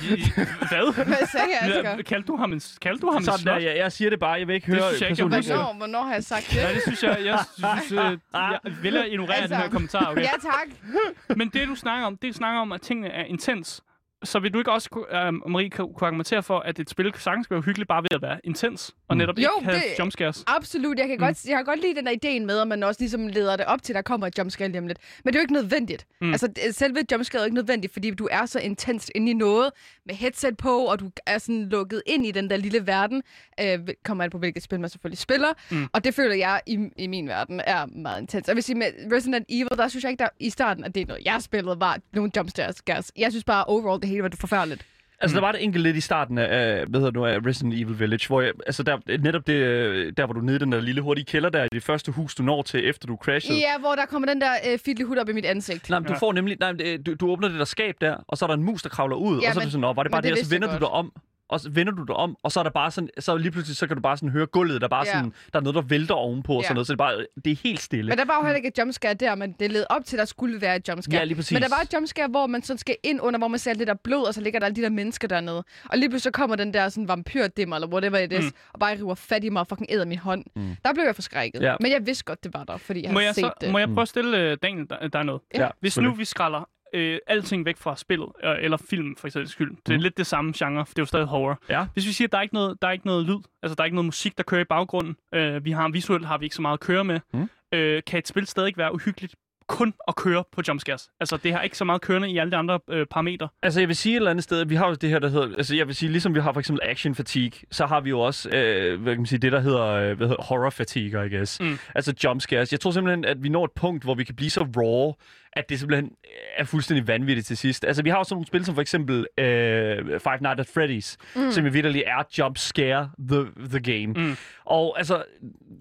hvad? Hvad sagde jeg, Asger? Kaldte du ham en, kaldte du ham en Sådan der, slot? jeg, jeg siger det bare. Jeg vil ikke Det høre synes jeg ikke. Hvornår, hvornår har jeg sagt det? Ja, det synes jeg. Jeg, synes, øh, jeg vælger at ignorere Altså. den her kommentar, okay? Ja, tak. Men det, du snakker om, det du snakker om, at tingene er intens. Så vil du ikke også, øh, Marie, kunne kunne argumentere for, at et spil sagtens kan være hyggeligt bare ved at være intens, og netop Jo, ikke have det- jumpscares? Absolut. Jeg kan, mm. godt, jeg kan godt lide den der ideen med, at man også ligesom leder det op til, at der kommer et jumpscare lige om lidt. Men det er jo ikke nødvendigt. Mm. Mm. Altså, selve jumpscare er jo ikke nødvendigt, fordi du er så intenst inde i noget med headset på, og du er sådan lukket ind i den der lille verden. Øh, kommer an på, hvilket spil man selvfølgelig spiller. Mm. Og det føler jeg i, i min verden er meget intens. Og jeg vil sige, med Resident Evil, der synes jeg ikke, der i starten, at det er noget, jeg spillede, var nogle jumpscares. Jeg synes bare, overall, det hele var forfærdeligt. Altså, mm. der var det enkelt lidt i starten af, hvad hedder det nu, af Resident Evil Village, hvor jeg, altså der, netop det, øh, der, hvor du er nede i den der lille hurtige kælder der, i det første hus, du når til, efter du crashede. Ja, hvor der kommer den der øh, fidli hud op i mit ansigt. Nej, men du Ja. får nemlig, nej, det- du, du åbner det der skab der, og så er der en mus, der kravler ud, Ja, og så er men- det sådan, Nå, var det bare det det, og så vender du godt. dig om, og så vender du dig om, og så er der bare sådan, så lige pludselig, så kan du bare sådan høre gulvet, der bare Ja. sådan, der er noget, der vælter ovenpå, og Ja. sådan noget, så det er bare, det er helt stille. Men der var jo heller ikke et jumpscare der, men det led op til, at der skulle være et jumpscare. Ja, lige præcis. Men der var et jumpscare, hvor man sådan skal ind under, hvor man ser alt det der blod, og så ligger der alle de der mennesker dernede. Og lige pludselig så kommer den der sådan vampyrdimmer, eller whatever it is, mm. og bare river fat i mig og fucking æder min hånd. Mm. Der blev jeg forskrækket. Ja. Men jeg vidste godt, det var der, fordi jeg Må havde jeg, set så, det. må jeg prøve at stille uh, Daniel der, der noget? ja, Hvis nu vi skralder øh, alting væk fra spillet, øh, eller film for eksempel skyld, det er Mm. lidt det samme genre, for det er jo stadig horror. Ja. Hvis vi siger, at der er ikke noget, der er ikke noget lyd, altså der er ikke noget musik, der kører i baggrunden, øh, vi har visuelt har vi ikke så meget at køre med, Mm. øh, kan et spil stadig være uhyggeligt kun at køre på jumpscares. Altså, det har ikke så meget kørende i alle de andre øh, parametre. Altså, jeg vil sige et eller andet sted, at vi har jo det her, der hedder... Altså, jeg vil sige, ligesom vi har for eksempel action fatigue, så har vi jo også, øh, hvad kan man sige, det, der hedder, øh, hvad hedder horror fatigue, I guess. Mm. Altså jump scares. Jeg tror simpelthen, at vi når et punkt, hvor vi kan blive så raw, at det simpelthen er fuldstændig vanvittigt til sidst. Altså, vi har jo sådan nogle spil som for eksempel øh, Five Nights at Freddy's, mm. som jo vitterlig er jump scare the, the game. Mm. Og altså,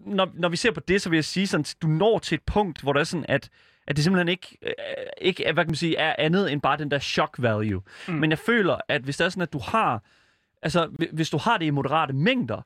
når, når vi ser på det, så vil jeg sige sådan, du når til et punkt, hvor det er sådan, at at det simpelthen ikke, øh, ikke er, hvad kan man sige, er andet end bare den der shock value. Mm. Men jeg føler, at hvis det er sådan, at du har, altså hvi- hvis du har det i moderate mængder,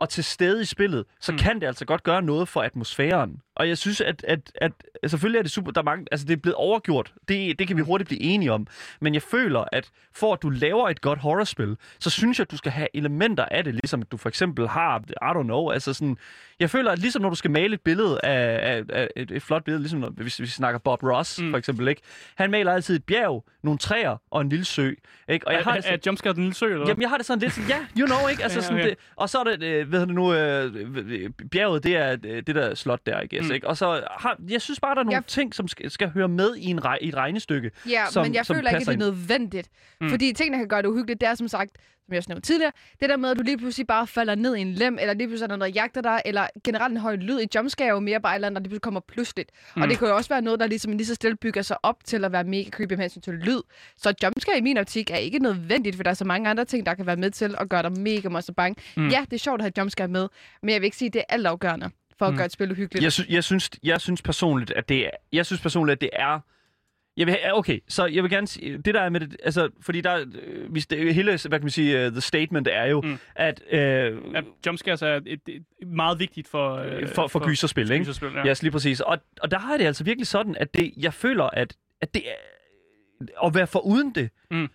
og til stede i spillet, så mm. kan det altså godt gøre noget for atmosfæren. Og jeg synes, at, at, at selvfølgelig er det super, der er mange, altså det er blevet overgjort. Det, det kan vi hurtigt blive enige om. Men jeg føler, at for at du laver et godt horrorspil, så synes jeg, at du skal have elementer af det, ligesom at du for eksempel har, I don't know, altså sådan, jeg føler, at ligesom når du skal male et billede af, af, af et, et flot billede, ligesom når, hvis vi snakker Bob Ross, mm. for eksempel, ikke? Han maler altid et bjerg, nogle træer og en lille sø, ikke? Og jeg har er, det sådan- er jumpscare den lille sø, eller? Jamen, jeg har det sådan lidt sådan, ja, you know, ikke? Altså Ja, sådan okay. det, og så er det, øh, hedder det nu, øh, øh, bjerget, det er øh, det der slot der, I guess, Mm. ikke? Og så har, jeg synes bare, der er nogle Jeg- ting, som skal, skal høre med i, en rej, i et regnestykke. Ja, som- men jeg som føler ikke, at det er nødvendigt. Mm. Fordi tingene kan gøre det uhyggeligt. Det er som sagt, som jeg også nævnte tidligere, det der med, at du lige pludselig bare falder ned i en lem, eller lige pludselig er der noget, der jagter dig, eller generelt en høj lyd i jumpscare jo mere bare eller andet, der lige pludselig kommer pludseligt. Mm. Og det kan jo også være noget, der ligesom lige så stille bygger sig op til at være mega creepy med hensyn til lyd. Så jumpscare i min optik er ikke nødvendigt, for der er så mange andre ting, der kan være med til at gøre dig mega monster bange. Mm. Ja, det er sjovt at have jumpscare med, men jeg vil ikke sige, at det er altafgørende for at Mm. gøre et spil uhyggeligt. Jeg, sy- jeg, synes, jeg synes personligt, at det er, jeg synes personligt, at det er jeg vil, have- okay, så jeg vil gerne sige, det der er med det, altså, fordi der, øh, hvis det, hele, hvad kan man sige, uh, the statement er jo, Mm. at, øh, Ja, jumpscares er et, et, meget vigtigt for... Øh, for, for gyserspil, ikke? gyserspil, ja. Ja, yes, lige præcis. Og, og der har jeg det altså virkelig sådan, at det, jeg føler, at, at det er, at være for uden det, Mm.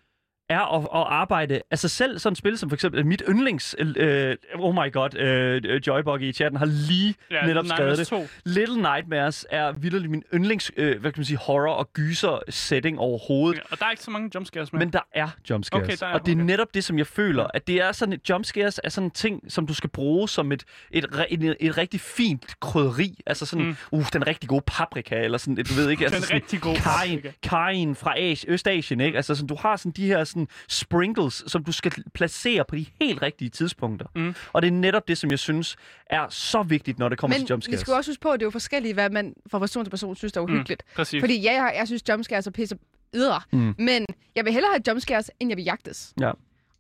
Er at, at arbejde, altså selv sådan et spil som for eksempel mit yndlings, øh, oh my god, øh, Joybug i chatten har lige ja, netop skrevet det. 2. Little Nightmares er vildt min yndlings, øh, hvad kan man sige, horror- og gyser-setting overhovedet. Ja, og der er ikke så mange jumpscares med. Men der er jumpscares. Okay, der er- og det er okay. netop det, som jeg føler, at det er sådan et jumpscares er sådan en ting, som du skal bruge som et, et, re- et, et rigtig fint krydderi. Altså sådan, Mm. uh, den rigtig gode paprika, eller sådan, du ved ikke, altså Den sådan rigtig gode kajen, paprika. kajen fra As- Østasien, ikke? Altså sådan, du har sådan de her sådan sprinkles, som du skal placere på de helt rigtige tidspunkter. Mm. Og det er netop det, som jeg synes er så vigtigt, når det kommer til Men vi jumpscares. skal også huske på, at det er jo forskelligt, hvad man fra person til person synes, der er uhyggeligt. Præcis. Fordi ja, jeg, jeg synes, jumpscares er pisse ydre. Mm. Men jeg vil hellere have jumpscares, end jeg vil jagtes. Ja.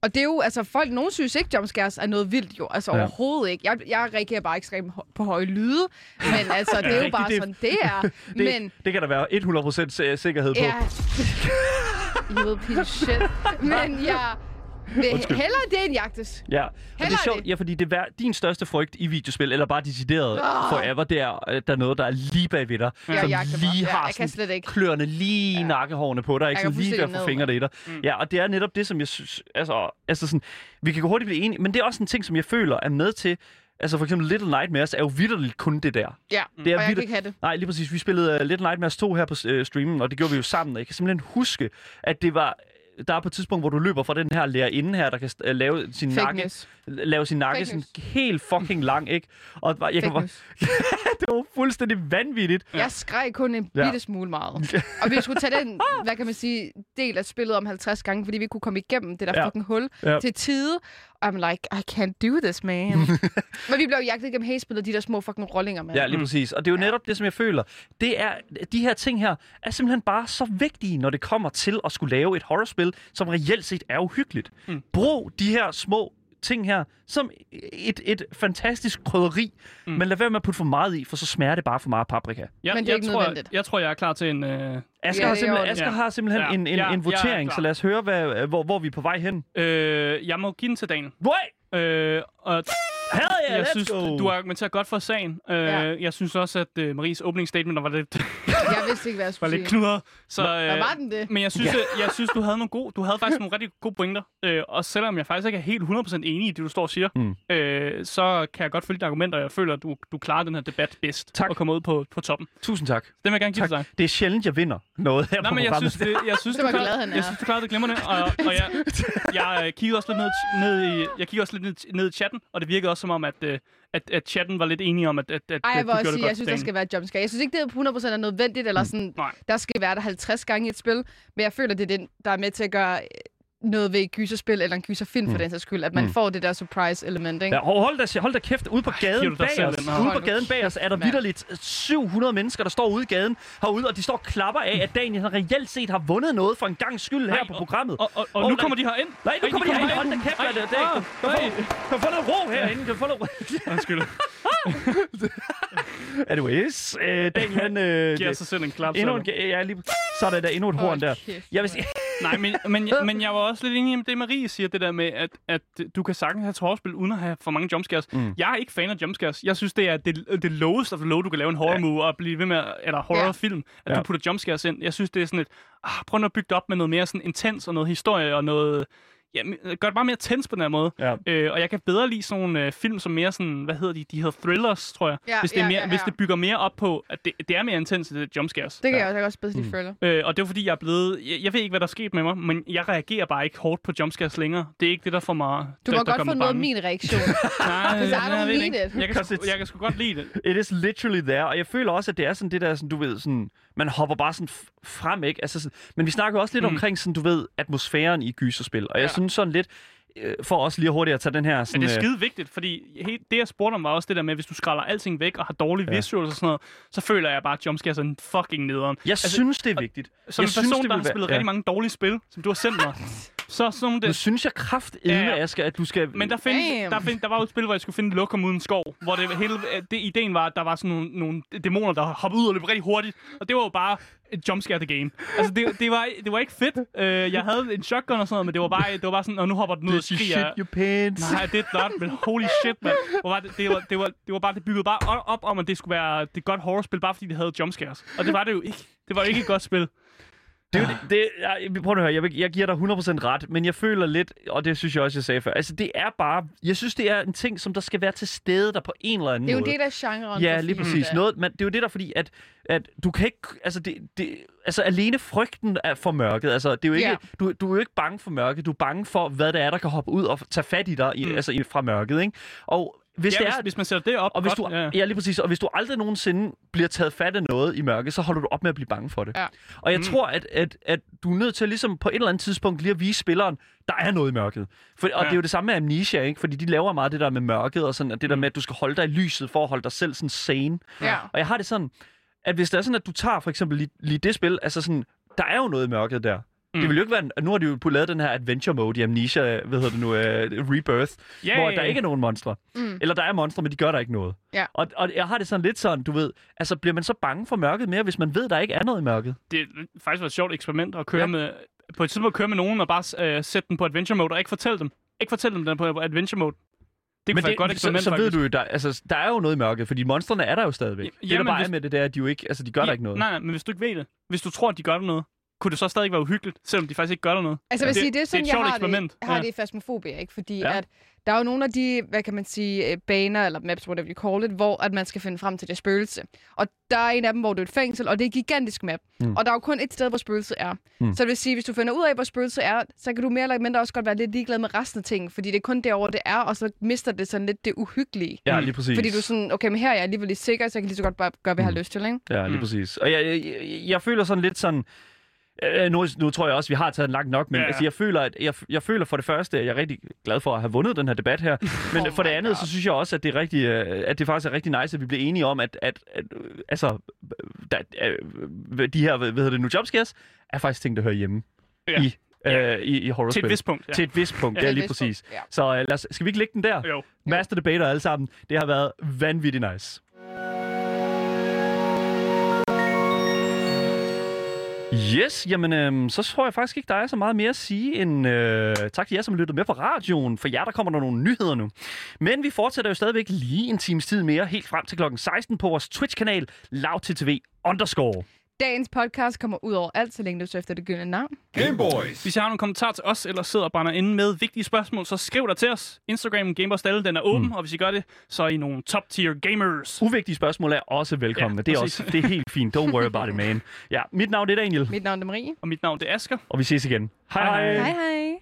Og det er jo, altså folk, nogen synes ikke, jumpscares er noget vildt jo. Altså Ja. overhovedet ikke. Jeg, jeg reagerer bare ekstremt på høje lyde. Men altså, det er jo bare det- sådan, det er. Det, Men det kan der være 100% si- sikkerhed på. ja... you piece of shit. Men jeg vil Undskyld. hellere det end jagtes. Ja, og det er sjovt, det. ja, fordi det er din største frygt i videospil, eller bare decideret Åh. forever, det er, at der er noget, der er lige bagved dig, Jeg som lige. Ja, har kan sådan slet ikke. kløerne lige i Ja. nakkehårene på dig, ikke? Jeg Så går lige ved at få fuldstændig fingre ned. i dig. Mm. Ja, og det er netop det, som jeg synes, altså, altså sådan, vi kan hurtigt blive enige, men det er også en ting, som jeg føler er med til, altså for eksempel Little Nightmares er jo vidderligt kun det der. Ja, Det er og jeg kan ikke have det. Nej, lige præcis. Vi spillede uh, Little Nightmares 2 her på uh, streamen, og det gjorde vi jo sammen. Og jeg kan simpelthen huske, at det var... Der er på et tidspunkt, hvor du løber fra den her lærerinde her, der kan uh, lave sin Fake nakke, news. lave sin nakke Fake sådan news. helt fucking lang, ikke? Og bare- jeg kan Fake bare, news. det var fuldstændig vanvittigt. Jeg skreg kun en Ja. bitte smule meget. Og vi skulle tage den, hvad kan man sige, del af spillet om 50 gange, fordi vi kunne komme igennem det der Ja. fucking hul Ja. til tide. I'm like, I can't do this, man. Men vi blev jagtet igennem hayspillet, de der små fucking rollinger, man. Ja, lige præcis. Og det er jo netop det, som jeg føler. Det er, de her ting her er simpelthen bare så vigtige, når det kommer til at skulle lave et horrorspil, som reelt set er uhyggeligt. Mm. Brug de her små ting her som et, et fantastisk krydderi, mm. men lad være med at putte for meget i, for så smager det bare for meget paprika. Jeg, Men det er jeg ikke tror, nødvendigt. Jeg tror, jeg er klar til en... Øh, Asger, Ja, har, simpelthen, Asger Ja. har simpelthen Ja, en, en, ja, jeg en er votering, så lad os høre, hvad, hvor, hvor vi er på vej hen. øh, jeg må give den til Daniel. Nej! Øh, og jeg let's synes, go! du argumenterer godt for sagen. Øh, Ja. Jeg synes også, at øh, Maries opening statement var lidt, Jeg vidste ikke, hvad jeg var skulle lidt sige. knudret. Så, Hvad øh, var den det? Men jeg synes, jeg, jeg synes du havde nogle gode, du havde faktisk nogle rigtig gode pointer. Øh, og selvom jeg faktisk ikke er helt 100% enig i det, du står og siger, Mm. øh, så kan jeg godt følge dine argumenter, og jeg føler, at du, du klarer den her debat bedst. Tak. Og kommer ud på, på toppen. Tusind tak. Det vil jeg gerne give tak. til dig. Det er sjældent, jeg vinder noget her Nej, på men jeg synes, det, jeg synes, Det var du glad, han er. Jeg synes, du klarede det glimrende, og, og jeg, jeg øh, kiggede også lidt ned, ned i, jeg kiggede også lidt ned, ned i chatten, og det virkede også som om, at, øh, at, at chatten var lidt enige om, at, at, at Ej, jeg vil også sige, jeg synes, der skal være jumpscare. Jeg synes ikke, det er 100% er nødvendigt, eller sådan, Nej. der skal være der 50 gange i et spil. Men jeg føler, det er det, der er med til at gøre noget ved et gyserspil eller en gyserfilm for den sags skyld. At man får det der surprise element, ikke? Ja, hold, da, hold da kæft, ude på gaden dig bag os, ude på gaden bag os, er der vidderligt 700 mennesker, der står ude i gaden herude, og de står og klapper af, at Daniel reelt set har vundet noget for en gang skyld her Nej, på og- programmet. Og, og, og Åh, nu nej. kommer de her ind. Nej, nu kommer de herind. Hold da kæft, Ej, hvad det er. Kan du ej. få- noget ro herinde? Kan du få noget ro? Undskyld. Anyways, øh, Daniel han... Øh, Giver sig selv en klap. endnu en, ja, lige, så er der, der endnu et horn der. Jeg vil sige, Nej, men, men, men jeg var også lidt enig i det, Marie siger, det der med, at, at du kan sagtens have et horrorspil, uden at have for mange jumpscares. Mm. Jeg er ikke fan af jumpscares. Jeg synes, det er det, det lowest of the low, du kan lave en horror movie og blive ved med, eller horrorfilm, at Ja. du putter jumpscares ind. Jeg synes, det er sådan et, ah, prøv nu at bygge det op med noget mere sådan intens og noget historie og noget, ja, gør det bare mere tens på den her måde. Ja. Øh, og jeg kan bedre lide sådan nogle øh, film som mere sådan, hvad hedder de, de hedder thrillers, tror jeg. Ja, hvis, det er ja, mere, ja, hvis ja. det bygger mere op på, at det, det er mere intens, det er jumpscares. Det kan jeg også, jeg kan også bedst lide thriller. Øh, og det er fordi, jeg er blevet... Jeg, jeg ved ikke, hvad der er sket med mig, men jeg reagerer bare ikke hårdt på jumpscares længere. Det er ikke det, der får mig... Du der, må der godt få noget af bange. min reaktion. Nej, I jeg, jeg, it. Jeg kan, sgu, jeg kan sgu godt lide det. It is literally there, og jeg føler også, at det er sådan det der, sådan, du ved, sådan, man hopper bare sådan frem, ikke? Altså, sådan, men vi snakker også lidt Mm. omkring, sådan, du ved, atmosfæren i gyserspil, og jeg Ja. synes sådan lidt, øh, for også lige hurtigt at tage den her, Men sådan, det er øh, skide vigtigt, fordi helt, det, jeg spurgte om, var også det der med, hvis du skræller alting væk og har dårlige Ja. visuals og sådan noget, så føler jeg bare, at jumpscares er en fucking nederen. jeg altså, synes, det er vigtigt. Som jeg en person, synes, det der har spillet ja. rigtig mange dårlige spil, som du har sendt mig, så sådan nogle Nu det, synes jeg kraftedme, Ja, ja. Asger, at du skal... Men der, findes, Damn. der, find, der var jo et spil, hvor jeg skulle finde lokum uden skov, hvor det, hele, det, ideen var, at der var sådan nogle, nogle dæmoner, der hoppede ud og løb rigtig hurtigt, og det var jo bare et jumpscare the game. Altså, det, det, var, det var ikke fedt. Uh, jeg havde en shotgun og sådan noget, men det var bare, det var bare sådan, og nu hopper den ud og skriger. shit your pants? Nej, det er not, men holy shit, man. Det var, det, det, var, det, var, det var bare, det byggede bare op, op om, at det skulle være det godt horrorspil, bare fordi det havde jumpscares. Og det var det jo ikke. Det var jo ikke et godt spil. Det, er jo det, det, jeg, prøv at høre, jeg, jeg giver dig 100% ret, men jeg føler lidt, og det synes jeg også, jeg sagde før, altså det er bare, jeg synes, det er en ting, som der skal være til stede der på en eller anden Det er jo måde. det, der er genren Ja, lige præcis. der. Noget, men det er jo det der, fordi at, at du kan ikke, altså, det, det, altså alene frygten er for mørket, altså det er jo ikke, Ja. du, du er jo ikke bange for mørket, du er bange for, hvad det er, der kan hoppe ud og tage fat i dig, i, Mm. altså i, fra mørket, ikke? Og hvis Ja, det hvis, er, hvis man sætter det op og hvis du, ja. ja. lige præcis. Og hvis du aldrig nogensinde bliver taget fat af noget i mørket, så holder du op med at blive bange for det. Ja. Og jeg Mm. tror, at, at, at du er nødt til ligesom på et eller andet tidspunkt lige at vise spilleren, der er noget i mørket. For, og Ja. det er jo det samme med Amnesia, ikke? Fordi de laver meget det der med mørket, og sådan, at det der Mm. med, at du skal holde dig i lyset for at holde dig selv sådan sane. Ja. Og jeg har det sådan, at hvis det er sådan, at du tager for eksempel lige, lige det spil, altså sådan, der er jo noget i mørket der. Mm. Det vil jo ikke være, en- nu har de jo lavet den her adventure mode i Amnesia, hvad hedder det nu, uh, Rebirth, Ja, hvor ja, der ja. ikke er nogen monstre. Mm. Eller der er monstre, men de gør der ikke noget. Ja. Og, og jeg har det sådan lidt sådan, du ved, altså bliver man så bange for mørket mere, hvis man ved, der ikke er noget i mørket? det er faktisk var et sjovt eksperiment at køre Ja. ja. med... På et tidspunkt køre med nogen og bare øh, sætte den på adventure mode og ikke fortælle dem. Ikke fortælle dem, den er på adventure mode. Det kunne Men være et godt så, så ved du jo, der, altså, der er jo noget i mørket, fordi monstrene er der jo stadigvæk. Ja, det, der bare hvis- er med det, der, at de jo ikke, altså, de gør der ikke noget. Nej, nej, men hvis du ikke ved det. Hvis du tror, at de gør noget, kunne det så stadig være uhyggeligt, selvom de faktisk ikke gør der noget? Altså, jeg vil det, sige, det er sådan, et jeg sjovt har eksperiment. det, jeg har Ja. det i Phasmophobia, ikke? Fordi Ja. ja. at der er jo nogle af de, hvad kan man sige, øh, baner, eller maps, whatever you call it, hvor at man skal finde frem til det spøgelse. Og der er en af dem, hvor det er et fængsel, og det er et gigantisk map. Mm. Mm. Og der er jo kun et sted, hvor spøgelset er. Mm. Mm. Så det vil sige, hvis du finder ud af, hvor spøgelset er, så kan du mere eller mindre også godt være lidt ligeglad med resten af ting, fordi det er kun derovre, det er, og så mister det sådan lidt det uhyggelige. Ja, Mm. lige præcis. Fordi du er sådan, okay, men her er jeg alligevel lige sikker, så jeg kan lige så godt bare gøre, hvad jeg har lyst til, ikke? Ja, lige Mm. præcis. Og jeg, jeg, jeg, jeg føler sådan lidt sådan... Øh, nu, nu tror jeg også, vi har taget den langt nok, men Ja, altså, jeg, føler, at, jeg, jeg føler for det første, at jeg er rigtig glad for at have vundet den her debat her. Men Oh for det andet, God. så synes jeg også, at det, er rigtig, øh, at det faktisk er rigtig nice, at vi bliver enige om, at, at, at øh, altså, der, øh, de her, hvad hedder det nu, jobscares, er faktisk ting, der hører hjemme Ja. i, øh, i, i horrorspil. Til et vist punkt, ja. Til et vist punkt, Ja. lige præcis. punkt, ja. Så øh, lad os, skal vi ikke lægge den der? Jo. Master Debater alle sammen. Det har været vanvittigt nice. Yes, jamen øh, så tror jeg faktisk ikke, der er så meget mere at sige end øh, tak til jer, som lyttede med på radioen. For jer, der kommer der nogle nyheder nu. Men vi fortsætter jo stadigvæk lige en times tid mere, helt frem til klokken 16 på vores Twitch-kanal, LavTTV underscore. Dagens podcast kommer ud over alt, så længe du søger efter det gyldne navn. Gameboys. Hvis I har nogle kommentarer til os, eller sidder og brænder inde med vigtige spørgsmål, så skriv der til os. Instagram Gameboys Dalle, den er åben, mm. og hvis I gør det, så er I nogle top-tier gamers. Uvigtige spørgsmål er også velkomne. Ja, det, er også, det er helt fint. Don't worry about it, man. Ja, mit navn det er Daniel, Mit navn er Marie. Og mit navn det er Asger. og vi ses igen. Hej. hej. Hej hej.